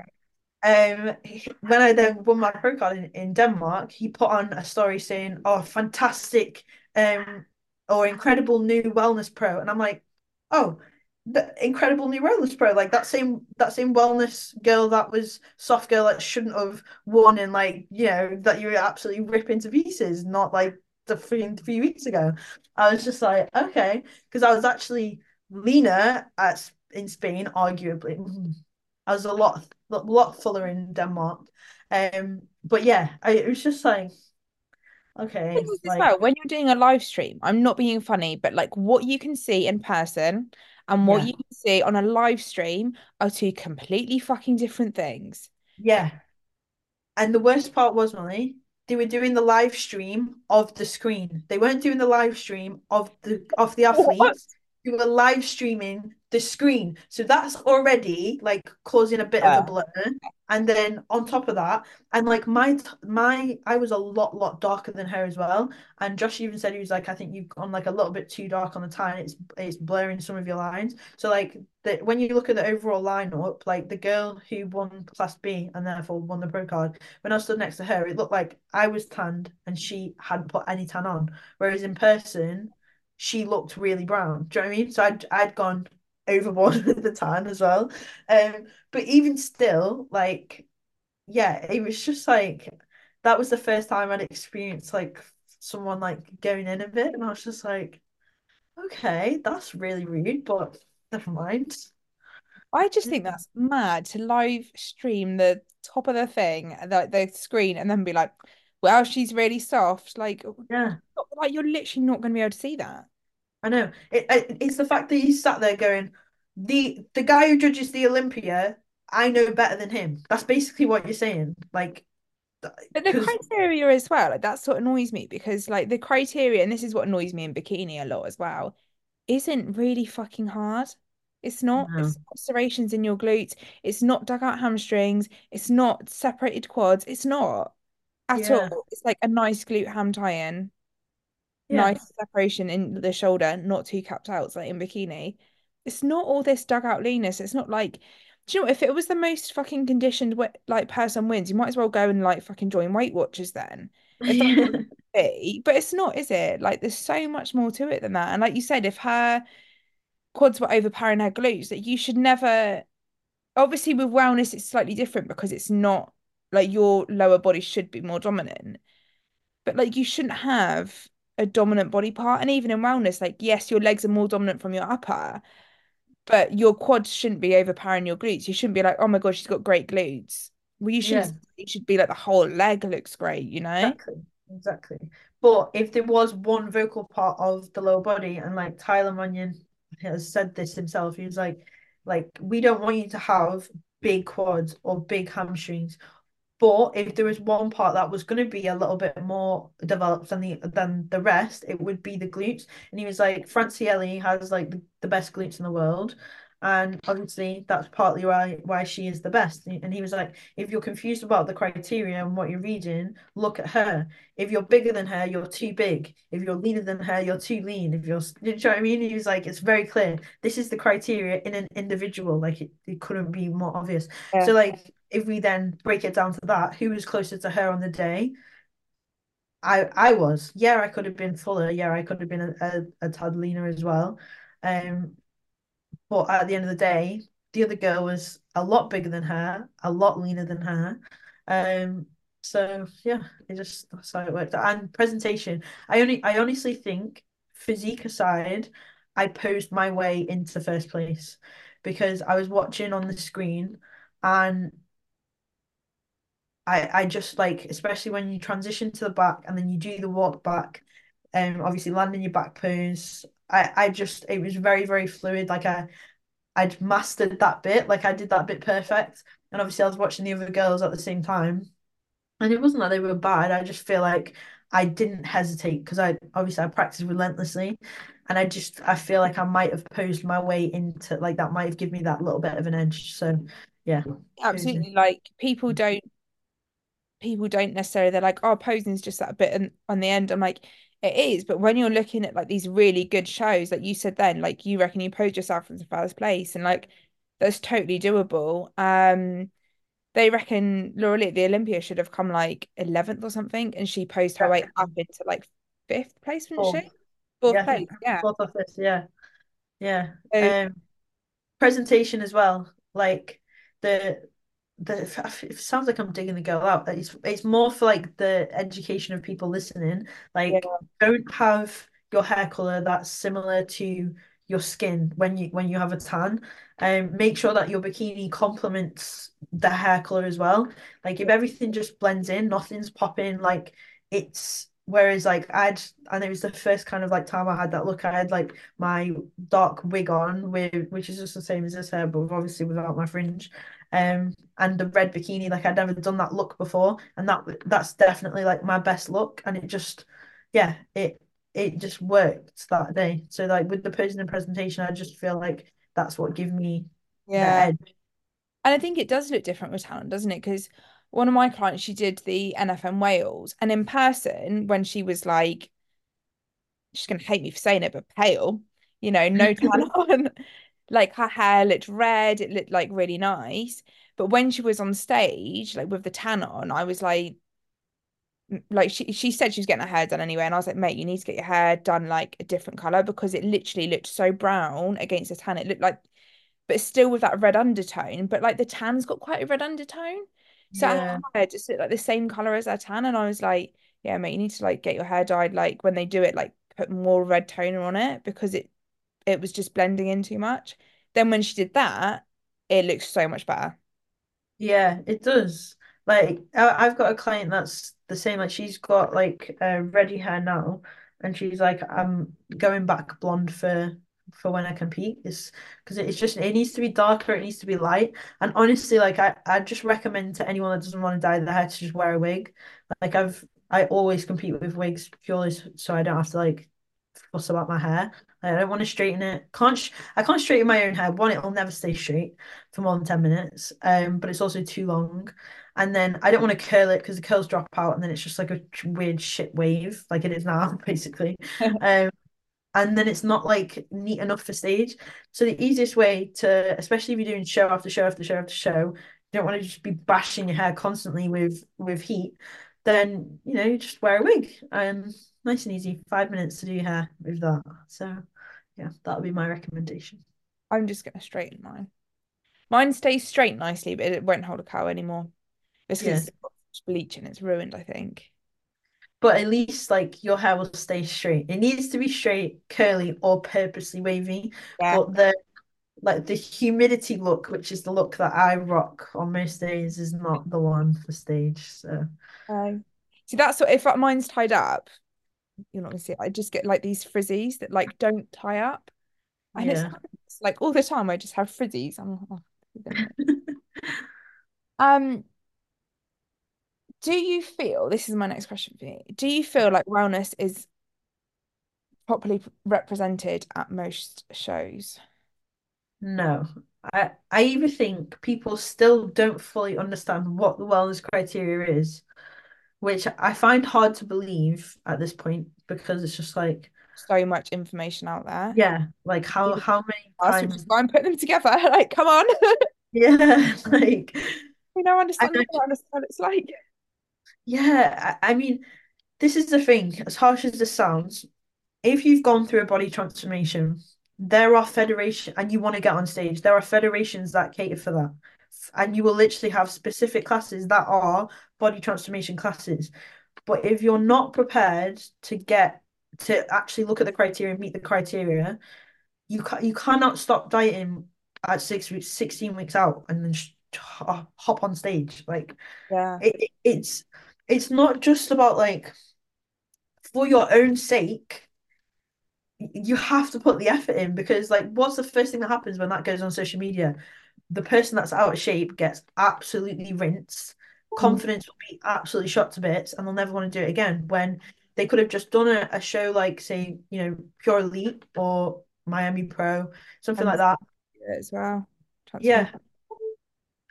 um, when I then won my pro card in, in Denmark, he put on a story saying, "Oh, fantastic, um, or incredible new wellness pro," and I'm like, "Oh, the incredible new wellness pro, like that same that same wellness girl that was soft girl that shouldn't have won, and like you know that you absolutely rip into pieces, not like the three three weeks ago." I was just like, okay, because I was actually leaner at in Spain, arguably. I was a lot a lot fuller in Denmark. Um, but yeah, I, it was just like okay, like well, when you're doing a live stream, I'm not being funny, but like what you can see in person and what yeah, you can see on a live stream are two completely fucking different things. yeah. And the worst part was, Molly, they were doing the live stream of the screen. They weren't doing the live stream of the of the [laughs] athletes. They were live streaming the screen. So that's already like causing a bit of a blur. And then on top of that, and like my my I was a lot lot darker than her as well. And Josh even said he was like, I think you've gone like a little bit too dark on the tan. It's it's blurring some of your lines. So like that when you look at the overall lineup, like the girl who won Class B and therefore won the pro card, when I stood next to her, it looked like I was tanned and she hadn't put any tan on. Whereas in person, she looked really brown. Do you know what I mean? So I'd I'd gone overboard [laughs] with the tan as well. Um, but even still, like, yeah, it was just like that was the first time I'd experienced like someone like going in a bit, and I was just like, okay, that's really rude, but never mind. I just think that's mad to live stream the top of the thing, like the screen, and then be like, well, she's really soft. Like, oh, Yeah. like you're literally not going to be able to see that. I know. It, it it's the fact that you sat there going, the the guy who judges the Olympia, I know better than him. That's basically what you're saying. Like, But the criteria as well, like that's what annoys me because like the criteria, and this is what annoys me in bikini a lot as well, isn't really fucking hard. It's not. no, It's not serrations in your glutes. It's not dug out hamstrings. It's not separated quads. It's not at yeah, all. It's like a nice glute ham tie-in, yeah, nice separation in the shoulder, not too capped out like in bikini. It's not all this dug out leanness. It's not like, do you know, if it was the most fucking conditioned like person wins, you might as well go and like fucking join Weight Watchers then. If that's [laughs] what yeah, be. But it's not, is it? Like there's so much more to it than that. And like you said, if her quads were overpowering her glutes, that you should never obviously with wellness it's slightly different because it's not like your lower body should be more dominant. But like you shouldn't have a dominant body part. And even in wellness, like yes, your legs are more dominant from your upper, but your quads shouldn't be overpowering your glutes. You shouldn't be like, oh my God, she's got great glutes. Well, you shouldn't, yeah. it should be like the whole leg looks great, you know? Exactly, exactly. But if there was one vocal part of the lower body, and like Tyler Manion has said this himself, he was like, like we don't want you to have big quads or big hamstrings But if there was one part that was going to be a little bit more developed than the than the rest, it would be the glutes. And he was like, Francielle has like the, the best glutes in the world. And obviously that's partly why why she is the best. And he was like, if you're confused about the criteria and what you're reading, look at her. If you're bigger than her, you're too big. If you're leaner than her, you're too lean. If you're, you know what I mean? He was like, it's very clear. This is the criteria in an individual. Like it, it couldn't be more obvious. Yeah. So like if we then break it down to that, who was closer to her on the day? I I was. Yeah, I could have been fuller. Yeah, I could have been a, a, a tad leaner as well. Um, but at the end of the day, the other girl was a lot bigger than her, a lot leaner than her. Um, so yeah, it just that's how it worked. And presentation, I only I honestly think physique aside, I posed my way into first place because I was watching on the screen and I I just like especially when you transition to the back and then you do the walk back, um obviously landing your back pose. I I just it was very very fluid. Like I I'd mastered that bit. Like I did that bit perfect. And obviously I was watching the other girls at the same time. And it wasn't that they were bad. I just feel like I didn't hesitate because I obviously I practiced relentlessly. And I just I feel like I might have posed my way into like that might have given me that little bit of an edge. So yeah. Absolutely. Like people don't people don't necessarily they're like, oh, posing's just that bit and on the end. I'm like, it is, but when you're looking at like these really good shows, like you said then, like you reckon you posed yourself into first place and like that's totally doable. Um they reckon Lauralie at the Olympia should have come like 11th or something, and she posed her way up into like fifth place, wouldn't Fourth. she? Fourth Yeah, place, yeah. fourth or fifth, yeah. Yeah. So Um presentation as well. Like the the it sounds like I'm digging the girl out. It's it's more for like the education of people listening. yeah, Like don't have your hair color that's similar to your skin when you when you have a tan. Um, make sure that your bikini complements the hair color as well. Like if everything just blends in, nothing's popping. Like it's whereas like I'd and it was the first kind of like time I had that look. I had like my dark wig on with which is just the same as this hair, but obviously without my fringe. Um, and the red bikini, like I'd never done that look before, and that that's definitely like my best look, and it just, yeah, it it just worked that day. So like with the posing and presentation, I just feel like that's what gave me yeah. And I think it does look different with talent, doesn't it? Because one of my clients, she did the NFM Wales, and in person, when she was like, she's gonna hate me for saying it, but pale, you know, no [laughs] tan on, like her hair looked red, it looked like really nice. But when she was on stage, like with the tan on, I was like, like she she said she was getting her hair done anyway, and I was like, mate, you need to get your hair done like a different color because it literally looked so brown against the tan. It looked like, but still with that red undertone. But like the tan's got quite a red undertone, so her Yeah, hair just looked like the same color as her tan. And I was like, yeah, mate, you need to like get your hair dyed. Like when they do it, like put more red toner on it because it it was just blending in too much. Then when she did that, it looks so much better. yeah, it does. Like I've got a client that's the same. Like she's got like uh, ready hair now, and she's like, I'm going back blonde for for when I compete. Is because it's just it needs to be darker. It needs to be light. And honestly, like I I just recommend to anyone that doesn't want to dye their hair to just wear a wig. Like I've I always compete with wigs purely so I don't have to like fuss about my hair. I don't want to straighten it. Can't sh I can't straighten my own hair. One, it'll never stay straight for more than 10 minutes. Um, but it's also too long. And then I don't want to curl it because the curls drop out and then it's just like a weird shit wave, like it is now, [laughs] basically. [laughs] Um, and then it's not like neat enough for stage. So the easiest way to, especially if you're doing show after show after show after show, you don't want to just be bashing your hair constantly with with heat, then you know, you just wear a wig. Um, nice and easy, five minutes to do your hair with that. So yeah, that would be my recommendation. I'm just gonna straighten mine. Mine stays straight nicely, but it won't hold a cow anymore. It's Yeah. because it's bleaching, it's ruined, I think. But at least like your hair will stay straight. It needs to be straight, curly, or purposely wavy. Yeah. But the like the humidity look, which is the look that I rock on most days, is not the one for stage. So Um, see, that's what if mine's tied up, you're not gonna see it. I just get like these frizzies that like don't tie up, and it's, yeah. it's like all the time I just have frizzies. I'm like, oh. [laughs] Um, do you feel, this is my next question for you, do you feel like wellness is properly represented at most shows? No. I I even think people still don't fully understand what the wellness criteria is, which I find hard to believe at this point because it's just like, So much information out there. yeah, like how how many times just and put them together. [laughs] Like, come on. [laughs] yeah, [laughs] like We I understand the don't wellness, what it's like. yeah, I, I mean this is the thing, as harsh as this sounds, if you've gone through a body transformation, there are federation and you want to get on stage, there are federations that cater for that. And you will literally have specific classes that are body transformation classes. But if you're not prepared to get to actually look at the criteria and meet the criteria, you ca you cannot stop dieting at six weeks, 16 weeks out and then just hop on stage. Like Yeah. it- it's it's not just about like for your own sake, you have to put the effort in because like what's the first thing that happens when that goes on social media? The person that's out of shape gets absolutely rinsed. Mm. Confidence will be absolutely shot to bits and they'll never want to do it again when they could have just done a, a show like say, you know, Pure Elite or Miami Pro, something like that. as well. Yeah.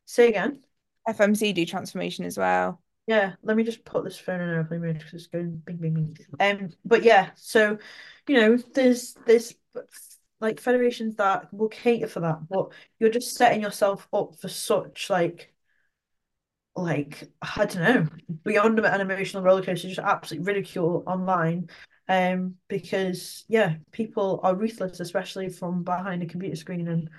Say again. FMC do transformation as well. Yeah, let me just put this phone in airplane mode because it's going bing bing bing. Um, but yeah, so you know, there's there's like federations that will cater for that, but you're just setting yourself up for such like like I don't know, beyond an emotional rollercoaster, just absolute ridicule online. Um, because yeah, people are ruthless, especially from behind a computer screen, and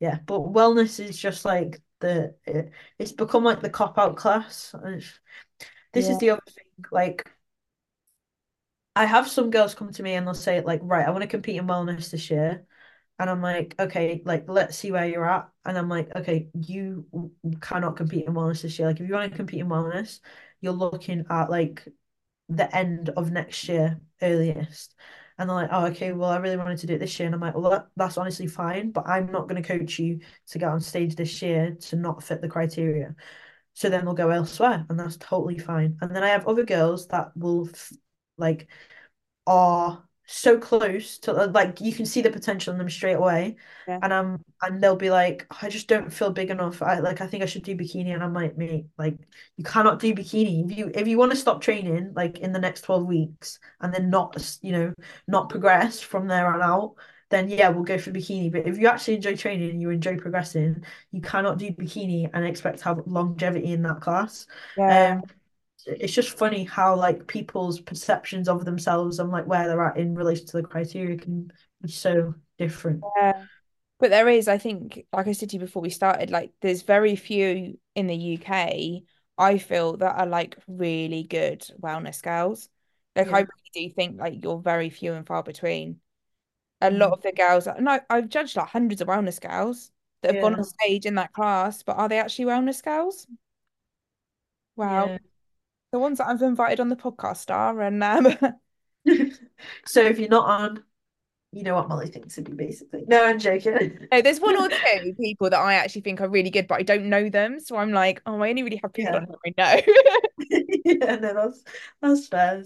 yeah, but wellness is just like the it, it's become like the cop out class. And it's, this Yeah. is the other thing, like I have some girls come to me and they'll say like, right, I want to compete in wellness this year. And I'm like, okay, like let's see where you're at. And I'm like, okay, you cannot compete in wellness this year. Like if you want to compete in wellness, you're looking at like the end of next year earliest. And they're like, oh, okay, well, I really wanted to do it this year. And I'm like, well, that, that's honestly fine, but I'm not going to coach you to get on stage this year to not fit the criteria. So then they'll go elsewhere, and that's totally fine. And then I have other girls that will like are so close to like you can see the potential in them straight away. Yeah. and um and they'll be like I just don't feel big enough. I like I think I should do bikini and I'm like mate like you cannot do bikini. If you if you want to stop training like in the next 12 weeks and then not you know not progress from there on out then yeah we'll go for bikini. But if you actually enjoy training and you enjoy progressing you cannot do bikini and expect to have longevity in that class. Yeah. um it's just funny how like people's perceptions of themselves and like where they're at in relation to the criteria can be so different. Yeah. But there is, I think, like I said to you before we started, like there's very few in the UK, I feel, that are like really good wellness girls. Like I really do think like you're very few and far between. A lot Mm. of the girls, no, I, I've judged like hundreds of wellness girls that have gone on stage in that class, but are they actually wellness girls? Wow. Yeah. The ones that I've invited on the podcast are, and um, [laughs] So if you're not on, you know what Molly thinks of you basically. No, I'm joking. no, there's one or [laughs] two people that I actually think are really good, but I don't know them. So I'm like, oh, I only really have people Yeah. I know. [laughs] Yeah, no, that's that's fair.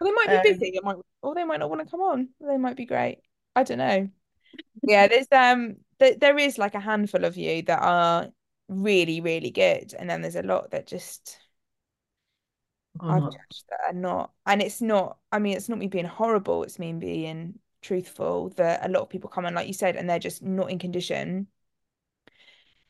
Well, they might be Um, busy. It might, or they might not want to come on. They might be great. I don't know. Yeah, there's um, th there is like a handful of you that are really, really good, and then there's a lot that just I've judged that are not. And it's not. I mean, it's not me being horrible. It's me being truthful. That a lot of people come on, like you said, and they're just not in condition.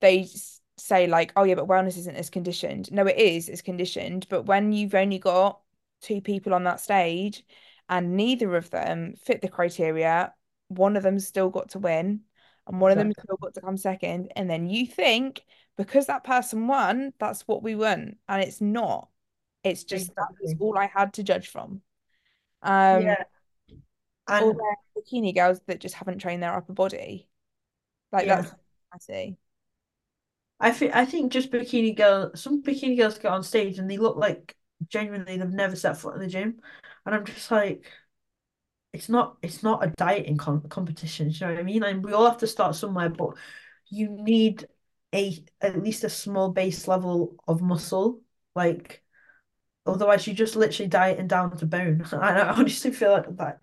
They say like, oh yeah, but wellness isn't as conditioned. No, it is as conditioned. But when you've only got two people on that stage and neither of them fit the criteria, one of them's still got to win and one of them's still got to come second. And then you think because that person won, that's what we want. And it's not. It's just that was all I had to judge from. Um, Yeah. And they're bikini girls that just haven't trained their upper body. Like yeah. that's I see. I think I think just bikini girl some bikini girls get on stage and they look like genuinely they've never set foot in the gym. And I'm just like it's not it's not a dieting com competition, you know what I mean? And we all have to start somewhere, but you need a at least a small base level of muscle. Like otherwise you just literally dieting down to bone. [laughs] And I honestly feel like that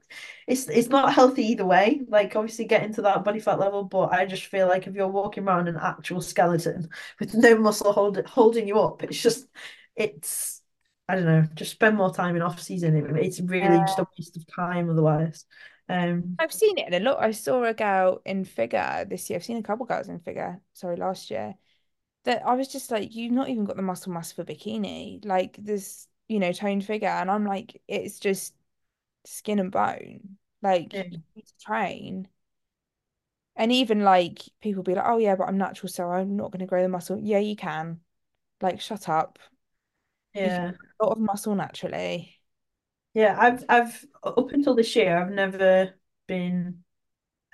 it's it's not healthy either way. Like obviously getting to that body fat level, but I just feel like if you're walking around an actual skeleton with no muscle hold, holding you up, it's just it's I don't know, just spend more time in off season. It, it's really just a waste of time otherwise. Um I've seen it in a lot. I saw a girl in figure this year. I've seen a couple girls in figure, sorry, last year. That I was just like, you've not even got the muscle mass for bikini. Like this, you know, toned figure. And I'm like, it's just skin and bone. Like yeah, you need to train. And even like people be like, oh yeah, but I'm natural, so I'm not going to grow the muscle. Yeah, you can. Like, shut up. Yeah. a lot of muscle naturally. Yeah, I've I've up until this year I've never been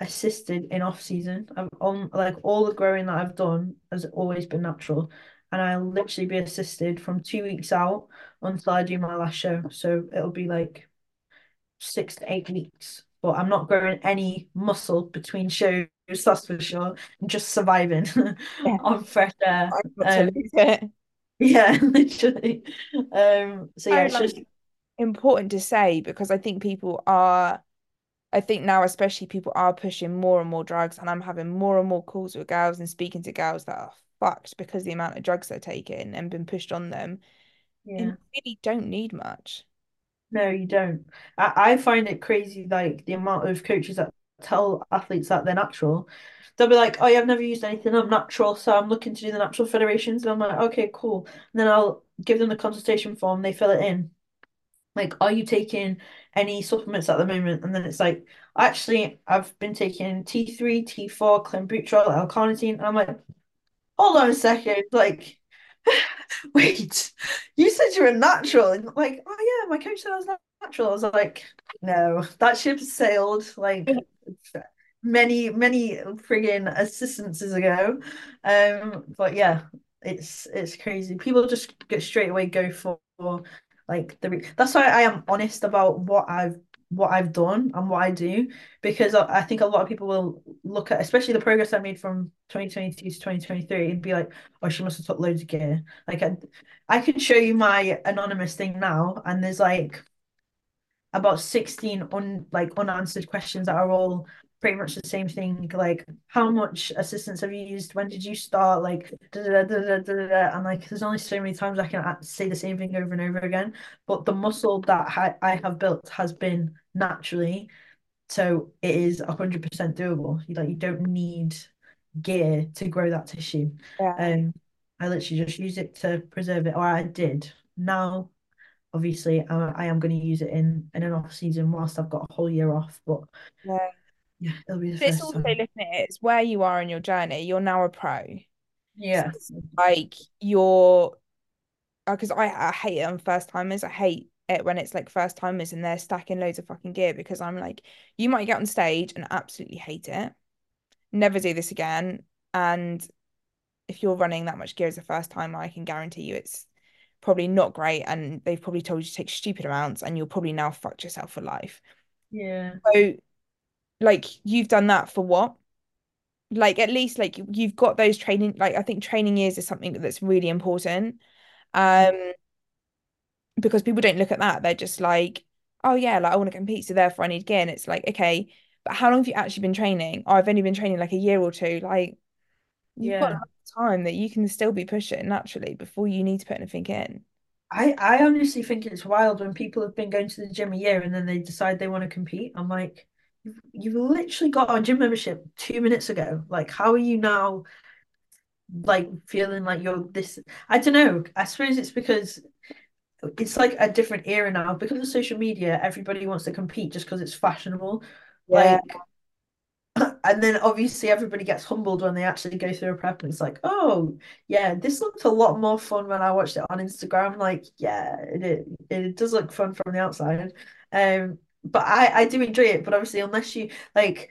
assisted in off season. I've on like all the growing that I've done has always been natural. And I'll literally be assisted from two weeks out until I do my last show. So it'll be like six to eight weeks. But I'm not growing any muscle between shows, that's for sure. I'm just surviving Yeah, [laughs] on fresh air. Um, yeah, [laughs] literally. Um, so yeah, it's just important to say because I think people are I think now especially people are pushing more and more drugs and I'm having more and more calls with girls and speaking to girls that are fucked because the amount of drugs they're taking and been pushed on them yeah. you really don't need much. No, you don't. I, I find it crazy, like the amount of coaches that tell athletes that they're natural. They'll be like, "Oh, yeah, I've never used anything. I'm natural, so I'm looking to do the natural federations." And I'm like, "Okay, cool." And then I'll give them the consultation form. They fill it in. Like, are you taking any supplements at the moment? And then it's like, actually, I've been taking T3, T4, clenbuterol, L-carnitine. And I'm like, hold on a second, like. [laughs] Wait, you said you were natural. And like, oh yeah, my coach said I was natural. I was like, no, that ship sailed like many, many friggin' assistances ago. Um, but yeah, it's it's crazy. People just get straight away go for, for like the re- that's why I am honest about what I've what I've done and what I do because I, think a lot of people will look at especially the progress I made from 2022 to 2023 and be like, oh, she must have took loads of gear. Like I, I can show you my anonymous thing now, and there's like about 16 un like unanswered questions that are all pretty much the same thing. Like, how much assistance have you used? When did you start? Like, da, da, da, and like, there's only so many times I can say the same thing over and over again. But the muscle that I, I have built has been naturally, so it is 100% doable. You like, you don't need gear to grow that tissue. Yeah, Um, I literally just use it to preserve it, or I did. Now obviously I, I am going to use it in in an off season whilst I've got a whole year off. But yeah. Yeah, it'll be the But it's also time. looking at it, it's where you are in your journey. You're now a pro. So Yeah, it's like you're uh, because I, I hate it on first timers. I hate it when it's like first timers and they're stacking loads of fucking gear because I'm like, you might get on stage and absolutely hate it. Never do this again. And if you're running that much gear as a first timer, I can guarantee you it's probably not great. And they've probably told you to take stupid amounts and you'll probably now fuck yourself for life. yeah, So like you've done that for what? Like at least like you've got those training like I think training years is something that's really important. mm, Um because people don't look at that. They're just like, oh yeah, like I want to compete, so therefore I need gear. And it's like, okay, but how long have you actually been training? Oh, I've only been training like a year or two. Like you've got yeah. enough time that you can still be pushing naturally before you need to put anything in. I I honestly think it's wild when people have been going to the gym a year and then they decide they want to compete. I'm like, you've, you've literally got a gym membership two minutes ago. Like, how are you now like feeling like you're this? I don't know. I suppose it's because it's like a different era now because of social media. Everybody wants to compete just because it's fashionable. Yeah, Like [clears throat] and then obviously everybody gets humbled when they actually go through a prep and it's like, oh yeah, this looked a lot more fun when I watched it on Instagram. Like, yeah, it it, it does look fun from the outside. Um, but I I do enjoy it. But obviously, unless you like,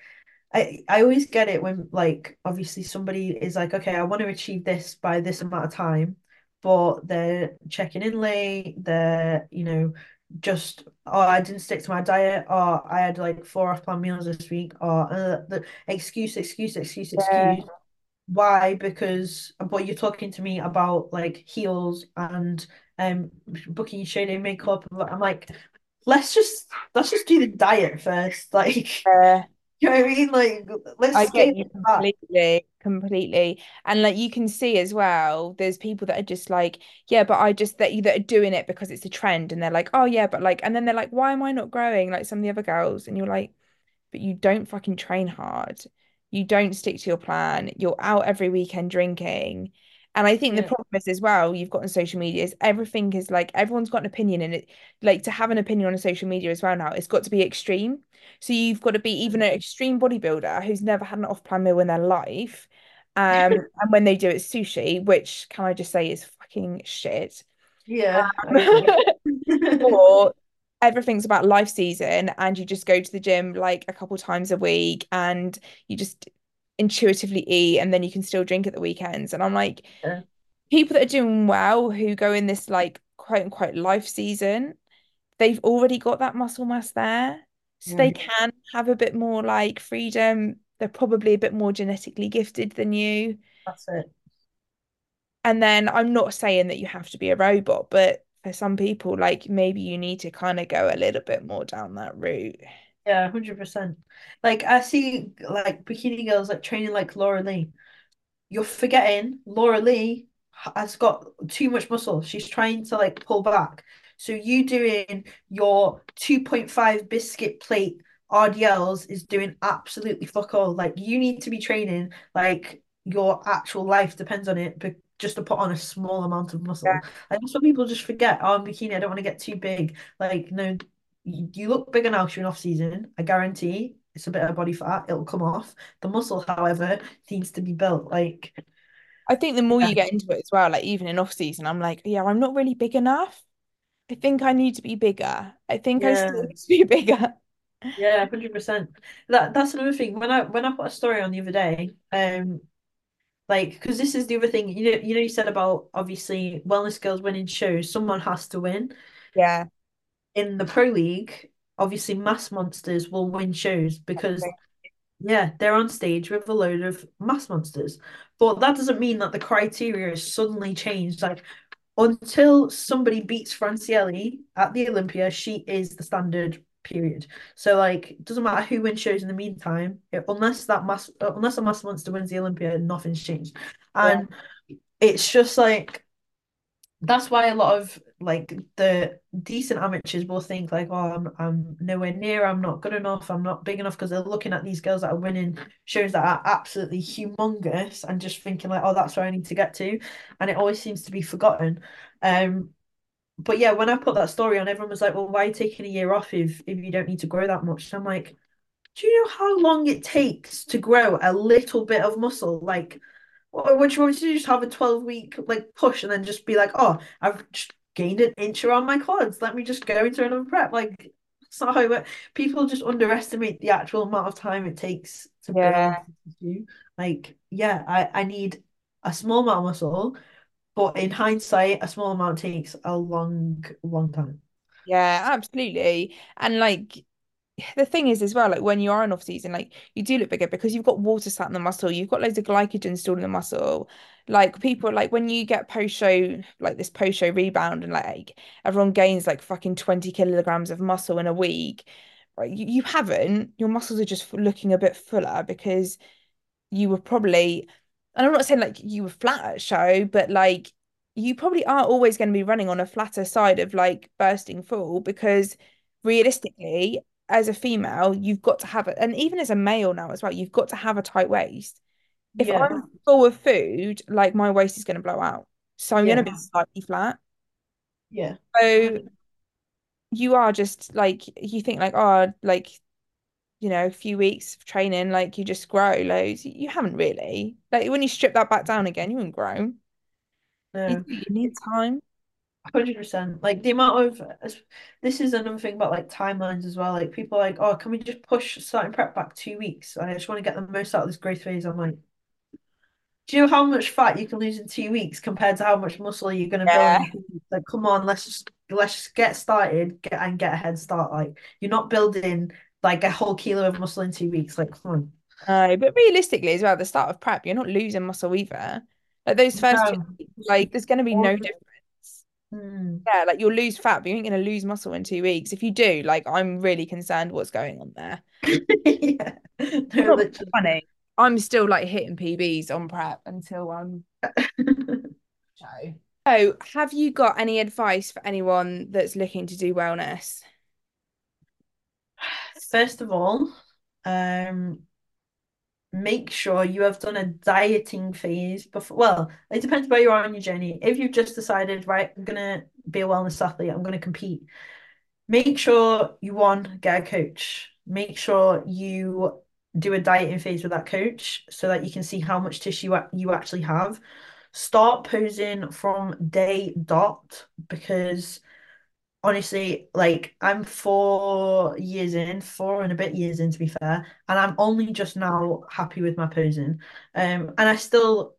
I I always get it when like obviously somebody is like, okay, I want to achieve this by this amount of time, but they're checking in late. They're you know just oh I didn't stick to my diet or I had like four off-plan meals this week or uh, the excuse excuse excuse yeah, excuse why because but you're talking to me about like heels and um booking shading makeup I'm like let's just let's just do the diet first like [laughs] yeah. you know what I mean like let's I get you completely, completely. And like you can see as well, there's people that are just like, yeah, but I just that you that are doing it because it's a trend and they're like, oh yeah, but like and then they're like, why am I not growing like some of the other girls? And you're like, but you don't fucking train hard. You don't stick to your plan. You're out every weekend drinking. And I think the problem is as well, you've got on social media is everything is like everyone's got an opinion and it. Like to have an opinion on a social media as well now, it's got to be extreme. So you've got to be even an extreme bodybuilder who's never had an off-plan meal in their life. Um, [laughs] and when they do it's sushi, which can I just say is fucking shit. yeah Um, [laughs] or [laughs] everything's about life season and you just go to the gym like a couple times a week and you just intuitively eat and then you can still drink at the weekends. And I'm like, Yeah, people that are doing well who go in this like quote unquote life season, they've already got that muscle mass there. So they can have a bit more like freedom. They're probably a bit more genetically gifted than you. that's it. And then I'm not saying that you have to be a robot, but for some people, like maybe you need to kind of go a little bit more down that route. Yeah, 100%. Like I see like bikini girls like training like Lauralie. You're forgetting Lauralie has got too much muscle. She's trying to like pull back. So you doing your 2.5 biscuit plate RDLs is doing absolutely fuck all. Like you need to be training like your actual life depends on it, but just to put on a small amount of Yeah. muscle. Like some people just forget, oh, I'm bikini, I don't want to get too big. Like, no, you, look bigger now you're off season. I guarantee it's a bit of body fat. It'll come off. The muscle, however, needs to be built. Like, I think the more yeah, you get into it as well, like even in off season, I'm like, yeah, I'm not really big enough. I think I need to be bigger. I think I still need to be [laughs] bigger. yeah, 100%. That that's another thing. When I when I put a story on the other day, um, like because this is the other thing, you know, you know, you said about obviously wellness girls winning shows, someone has to win. Yeah. In the pro league, obviously mass monsters will win shows because Yeah, they're on stage with a load of mass monsters. But that doesn't mean that the criteria is suddenly changed. Like until somebody beats Francielle at the Olympia, she is the standard period. So like it doesn't matter who wins shows in the meantime, it- unless that mass uh, unless a mass monster wins the Olympia, nothing's changed. Yeah. And it's just like that's why a lot of like the decent amateurs will think like, oh, I'm I'm nowhere near, I'm not good enough, I'm not big enough because they're looking at these girls that are winning shows that are absolutely humongous and just thinking like, oh, that's where I need to get to, and it always seems to be forgotten. Um, but yeah, when I put that story on, everyone was like, well, why are you taking a year off if if you don't need to grow that much? I'm like, do you know how long it takes to grow a little bit of muscle? Like or would you want to just have a 12 week like push and then just be like, oh, I've just gained an inch around my quads. Let me just go into another prep. Like that's not how it. People just underestimate the actual amount of time it takes to build Yeah. tissue. Like, yeah, I, I need a small amount of muscle, but in hindsight, a small amount takes a long, long time. Yeah, absolutely. And like [sighs] the thing is as well, like when you are in off season, like you do look bigger because you've got water sat in the muscle, you've got loads of glycogen stored in the muscle. Like people like when you get post show, like this post show rebound and like everyone gains like fucking 20 kilograms of muscle in a week. Right. You, you haven't, your muscles are just looking a bit fuller because you were probably, and I'm not saying like you were flat at show, but like you probably are always going to be running on a flatter side of like bursting full because realistically, as a female, you've got to have it, and even as a male now as well, you've got to have a tight waist. If Yeah, I'm full of food, like my waist is going to blow out. So I'm going to be slightly flat. yeah. So you are just like, you think like, oh, like you know, a few weeks of training, like you just grow loads. You haven't really. Like when you strip that back down again, you wouldn't grow. You, you need time. 100%. Like the amount of this is another thing about like timelines as well. Like people are like, oh, can we just push starting prep back two weeks? I just want to get the most out of this growth phase. I'm like, do you know how much fat you can lose in two weeks compared to how much muscle you're going to build Yeah. weeks? Like, come on, let's just let's just get started, get and get a head start. Like, you're not building like a whole kilo of muscle in two weeks. Like, come on. No, but realistically as well, at the start of prep, you're not losing muscle either. Like those first two, like there's going to be no difference. Mm. Yeah, like you'll lose fat, but you ain't going to lose muscle in two weeks. If you do, like I'm really concerned what's going on there. [laughs] Yeah. No, funny. I'm still like hitting PBs on prep until um [laughs] show. So, have you got any advice for anyone that's looking to do wellness? [sighs] First of all, um, make sure you have done a dieting phase before. Well, it depends where you are on your journey. If you've just decided, right, I'm gonna be a wellness athlete, I'm gonna compete, make sure you one, get a coach. Make sure you do a dieting phase with that coach so that you can see how much tissue you actually have. Start posing from day dot because honestly, like I'm four years in, four and a bit years in to be fair, and I'm only just now happy with my posing. Um, and I still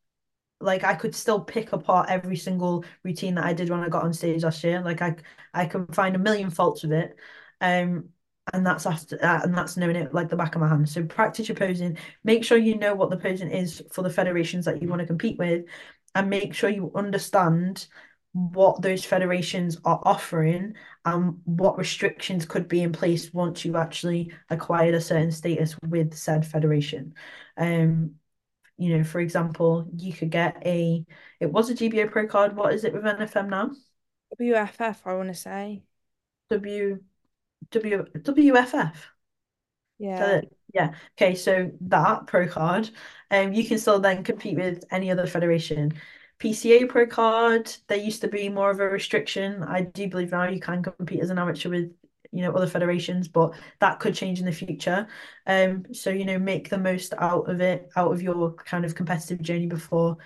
like I could still pick apart every single routine that I did when I got on stage last year. Like I I can find a million faults with it. Um, and that's after uh, and that's knowing it like the back of my hand. So practice your posing. Make sure you know what the posing is for the federations that you want to compete with, and make sure you understand what those federations are offering and what restrictions could be in place once you actually acquired a certain status with said federation. Um, you know, for example, you could get a it was a GBO Pro card. What is it with NFM now? WFF, I want to say. W W WFF. Yeah. Yeah. Okay, so that pro card, um, you can still then compete with any other federation. PCA pro card, there used to be more of a restriction. I do believe now you can compete as an amateur with, you know, other federations, but that could change in the future. Um, so you know, make the most out of it, out of your kind of competitive journey before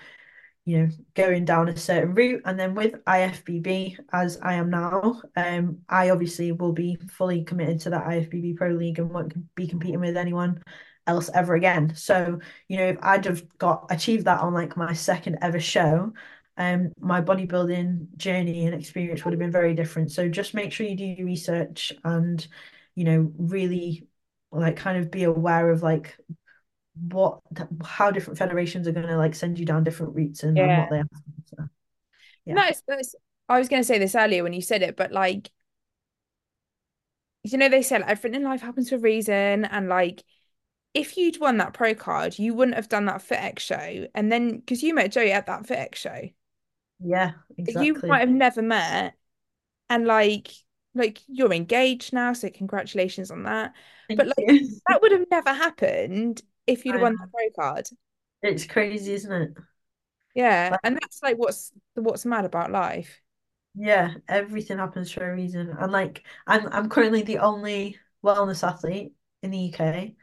you know, going down a certain route. And then with IFBB, as I am now, um, I obviously will be fully committed to that IFBB Pro League and won't be competing with anyone else ever again. So, you know, if I'd have got achieved that on like my second ever show, um, my bodybuilding journey and experience would have been very different. So just make sure you do your research and, you know, really like kind of be aware of like what how different federations are going to like send you down different routes and, and what they have. So, yeah. No, it's, it's, I was going to say this earlier when you said it, but like, you know, they say like, everything in life happens for a reason. And like, if you'd won that pro card, you wouldn't have done that FitX show. And then, because you met Joey at that FitX show, Yeah, that you might have never met. And like, like you're engaged now, so congratulations on that. But like, you. that would have never happened if you'd have won that pro card. It's crazy, isn't it? Yeah. Like, And that's like what's what's mad about life. yeah, everything happens for a reason. And like I'm I'm currently the only wellness athlete in the UK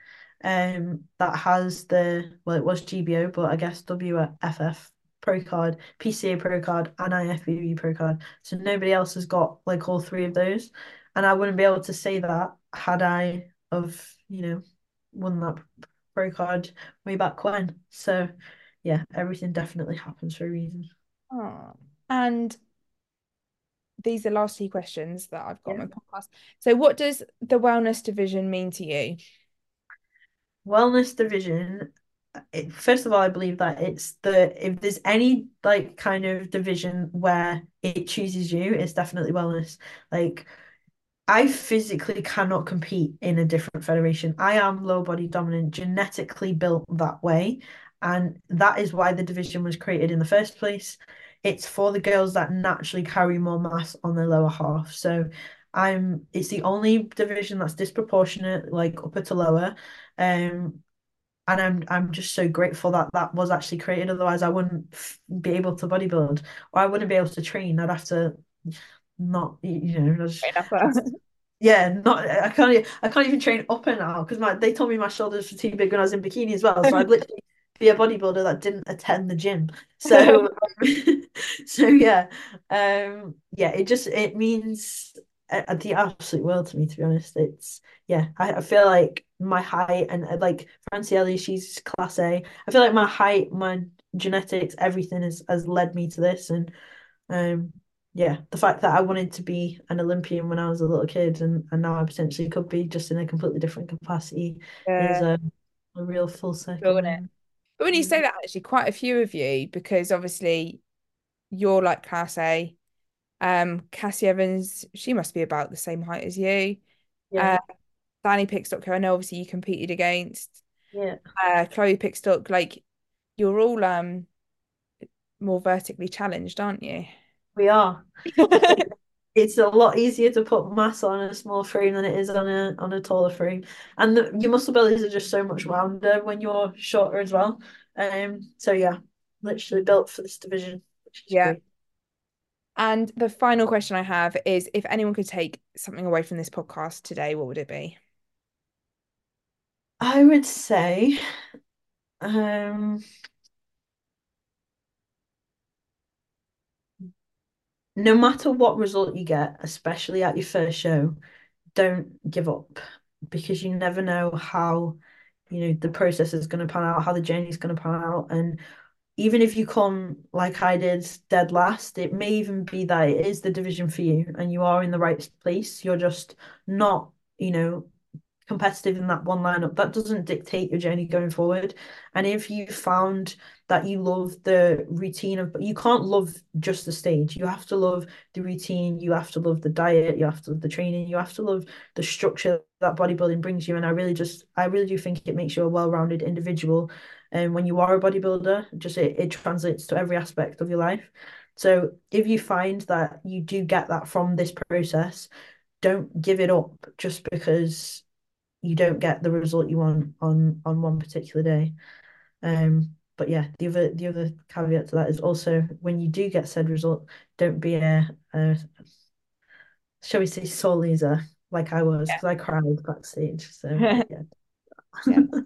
um that has the well it was GBO, but I guess WFF Pro card, PCA Pro card, and IFBB Pro card. So nobody else has got like all three of those. And I wouldn't be able to say that had I of, you know, won that Pro card way back when. So yeah, everything definitely happens for a reason. Oh. And these are the last two questions that I've got on Yeah. my podcast. So, what does the wellness division mean to you? Wellness division, it, first of all, I believe that it's the if there's any like kind of division where it chooses you, it's definitely wellness. Like I physically cannot compete in a different federation. I am low body dominant, genetically built that way. And that is why the division was created in the first place. It's for the girls that naturally carry more mass on their lower half. So I'm it's the only division that's disproportionate, like upper to lower. Um, and I'm I'm just so grateful that that was actually created. Otherwise, I wouldn't be able to bodybuild, or I wouldn't be able to train. I'd have to not, you know, just [laughs] yeah, not I can't I can't even train upper now because my they told me my shoulders were too big when I was in bikini as well. So I'd [laughs] literally be a bodybuilder that didn't attend the gym. So [laughs] so yeah. Um yeah, it just it means the absolute world to me to be honest. It's yeah, I, I feel like my height and uh, like Francielle, she's class A. I feel like my height, my genetics, everything has has led me to this and um yeah, the fact that I wanted to be an Olympian when I was a little kid and, and now I potentially could be just in a completely different capacity is Yeah, a, a real full circle doing it. moment. But when you say that, actually, quite a few of you, because obviously you're like class A. Um, Cassie Evans, she must be about the same height as you. Yeah. Uh, Danny Pickstock, who I know obviously you competed against. Yeah. Uh, Chloe Pickstock, like you're all um more vertically challenged, aren't you? We are. [laughs] It's a lot easier to put mass on a small frame than it is on a on a taller frame. And the, your muscle bellies are just so much rounder when you're shorter as well. Um, so yeah, literally built for this division, which is Yeah. great. And the final question I have is if anyone could take something away from this podcast today, what would it be? I would say, um, no matter what result you get, especially at your first show, don't give up because you never know how, you know, the process is going to pan out, how the journey is going to pan out. And even if you come like I did dead last, it may even be that it is the division for you and you are in the right place. You're just not, you know, competitive in that one lineup. That doesn't dictate your journey going forward. And if you found that you love the routine of, you can't love just the stage. You have to love the routine. You have to love the diet. You have to love the training. You have to love the structure that bodybuilding brings you. And I really just, I really do think it makes you a well-rounded individual. And when you are a bodybuilder, just it, it translates to every aspect of your life. So if you find that you do get that from this process, don't give it up just because you don't get the result you want on on one particular day. Um, but yeah, the other the other caveat to that is also when you do get said result, don't be a, a shall we say sore loser like I was because I cried backstage. So [laughs] Yeah. yeah. Yeah. [laughs]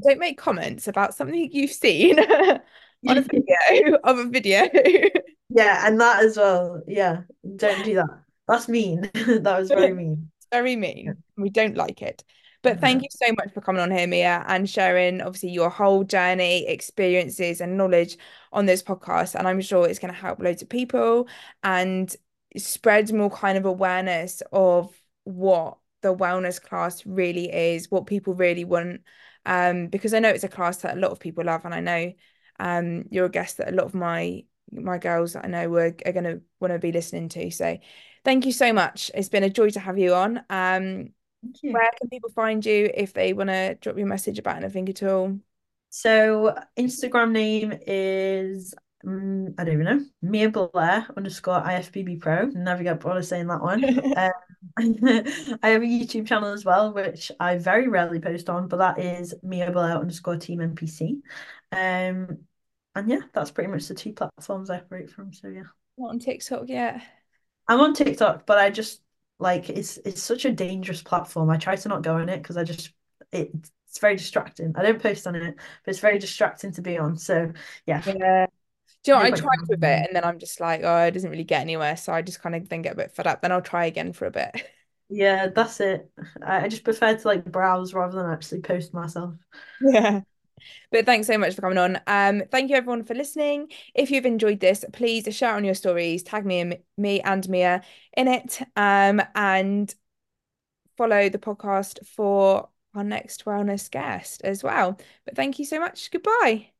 Don't make comments about something you've seen [laughs] on a video of a video. Yeah, and that as well. Yeah, don't do that. That's mean. That was very mean. very Yeah. mean. We don't like it. But thank you so much for coming on here, Mia, and sharing obviously your whole journey, experiences, and knowledge on this podcast. And I'm sure it's going to help loads of people and spread more kind of awareness of what the wellness class really is, what people really want. Um, because I know it's a class that a lot of people love, and I know um you're a guest that a lot of my my girls that I know were are going to want to be listening to. So Thank you so much. It's been a joy to have you on. Um. Where can people find you if they want to drop you a message about anything at all? So Instagram name is um, I don't even know Mia Blair underscore IFBB Pro. Never get bored of saying that one. [laughs] Um, [laughs] I have a YouTube channel as well, which I very rarely post on, but that is Mia Blair underscore Team NPC. Um, and yeah, that's pretty much the two platforms I operate from. So yeah, Not on TikTok yet. I'm on TikTok, but I just like it's it's such a dangerous platform. I try to not go on it because I just it, it's very distracting. I don't post on it, but it's very distracting to be on. So yeah, Yeah. Do you know I tried for a bit and then I'm just like, oh, it doesn't really get anywhere. So I just kind of then get a bit fed up. Then I'll try again for a bit. Yeah, that's it. I, I just prefer to like browse rather than actually post myself. [laughs] Yeah. But thanks so much for coming on. Um, thank you everyone for listening. If you've enjoyed this, please share on your stories, tag me and me and Mia in it, um, and follow the podcast for our next wellness guest as well. But thank you so much. Goodbye.